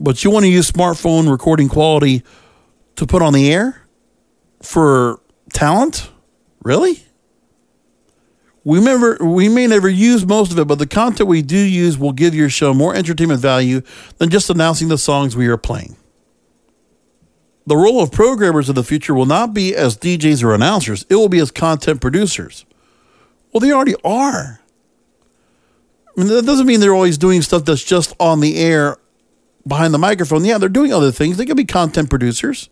But you want to use smartphone recording quality to put on the air for talent? Really? We never we may never use most of it, but the content we do use will give your show more entertainment value than just announcing the songs we are playing. The role of programmers in the future will not be as DJs or announcers, it will be as content producers. Well, they already are. I mean, that doesn't mean they're always doing stuff that's just on the air behind the microphone. Yeah, they're doing other things. They could be content producers.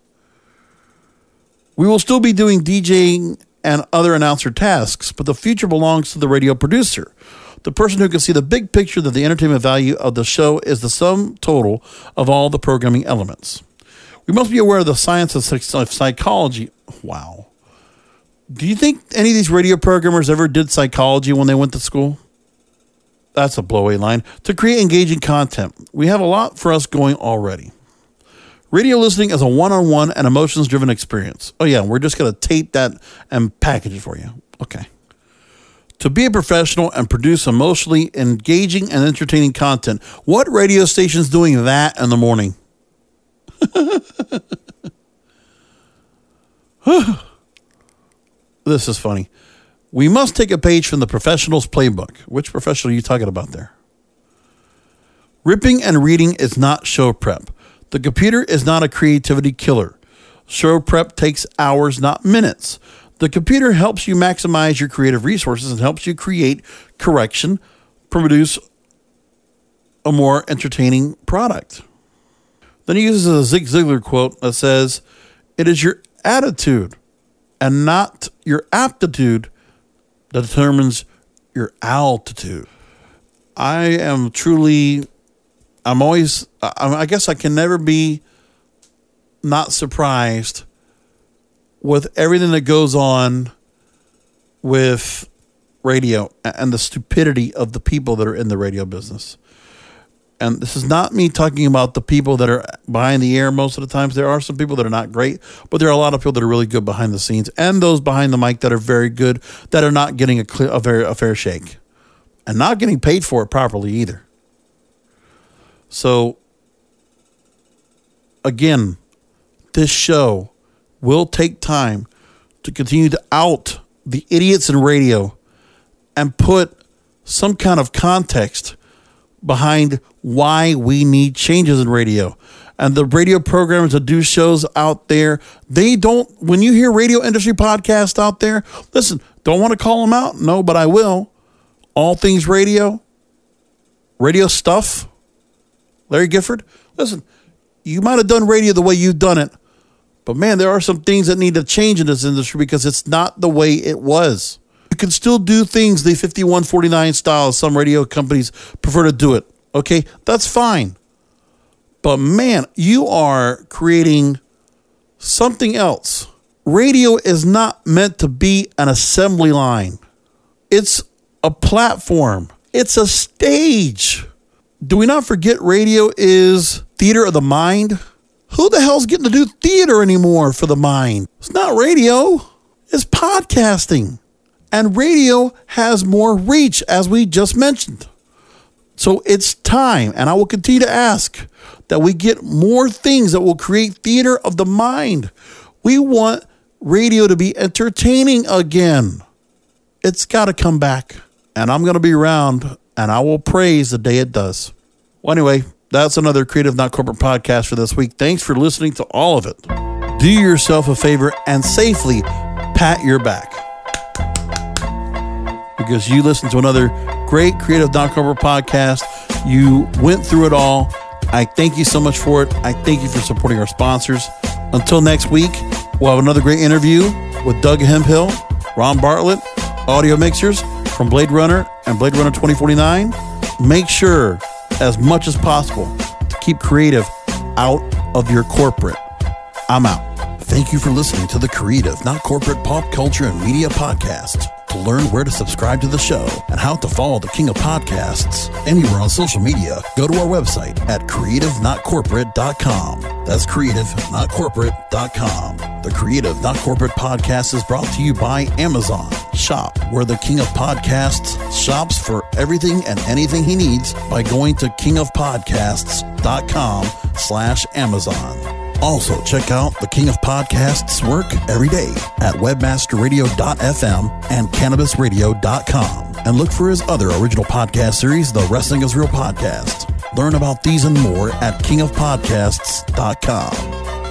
We will still be doing DJing and other announcer tasks, but the future belongs to the radio producer, the person who can see the big picture that the entertainment value of the show is the sum total of all the programming elements. We must be aware of the science of psychology. Wow. Do you think any of these radio programmers ever did psychology when they went to school? That's a blowaway line. To create engaging content, we have a lot for us going already. Radio listening is a one on one and emotions driven experience. Oh, yeah, we're just going to tape that and package it for you. Okay. To be a professional and produce emotionally engaging and entertaining content, what radio station's doing that in the morning? this is funny. We must take a page from the professional's playbook. Which professional are you talking about there? Ripping and reading is not show prep. The computer is not a creativity killer. Show prep takes hours, not minutes. The computer helps you maximize your creative resources and helps you create correction, produce a more entertaining product. Then he uses a Zig Ziglar quote that says, It is your attitude and not your aptitude that determines your altitude. I am truly I'm always, I guess I can never be not surprised with everything that goes on with radio and the stupidity of the people that are in the radio business. And this is not me talking about the people that are behind the air most of the times. There are some people that are not great, but there are a lot of people that are really good behind the scenes, and those behind the mic that are very good that are not getting a, clear, a, very, a fair shake and not getting paid for it properly either. So, again, this show will take time to continue to out the idiots in radio and put some kind of context behind why we need changes in radio. And the radio programmers that do shows out there, they don't, when you hear radio industry podcasts out there, listen, don't want to call them out? No, but I will. All things radio, radio stuff, Larry Gifford, listen, you might have done radio the way you've done it, but man, there are some things that need to change in this industry because it's not the way it was. You can still do things the 5149 style. Some radio companies prefer to do it. Okay, that's fine. But man, you are creating something else. Radio is not meant to be an assembly line, it's a platform, it's a stage. Do we not forget radio is theater of the mind? Who the hell's getting to do theater anymore for the mind? It's not radio, it's podcasting. And radio has more reach, as we just mentioned. So it's time, and I will continue to ask that we get more things that will create theater of the mind. We want radio to be entertaining again. It's got to come back. And I'm going to be around, and I will praise the day it does. Well, anyway, that's another Creative Not Corporate podcast for this week. Thanks for listening to all of it. Do yourself a favor and safely pat your back because you listen to another great Creative Not Corporate podcast. You went through it all. I thank you so much for it. I thank you for supporting our sponsors. Until next week, we'll have another great interview with Doug Hemphill, Ron Bartlett, audio mixers from Blade Runner and Blade Runner 2049. Make sure, as much as possible, to keep creative out of your corporate. I'm out. Thank you for listening to the Creative, Not Corporate Pop Culture and Media Podcast. To learn where to subscribe to the show and how to follow the King of Podcasts anywhere on social media, go to our website at creativenotcorporate.com. That's creativenotcorporate.com. The Creative Not Corporate Podcast is brought to you by Amazon. Shop where the King of Podcasts shops for everything and anything he needs by going to kingofpodcasts.com slash Amazon. Also, check out the King of Podcasts' work every day at webmasterradio.fm and cannabisradio.com. And look for his other original podcast series, The Wrestling is Real Podcast. Learn about these and more at kingofpodcasts.com.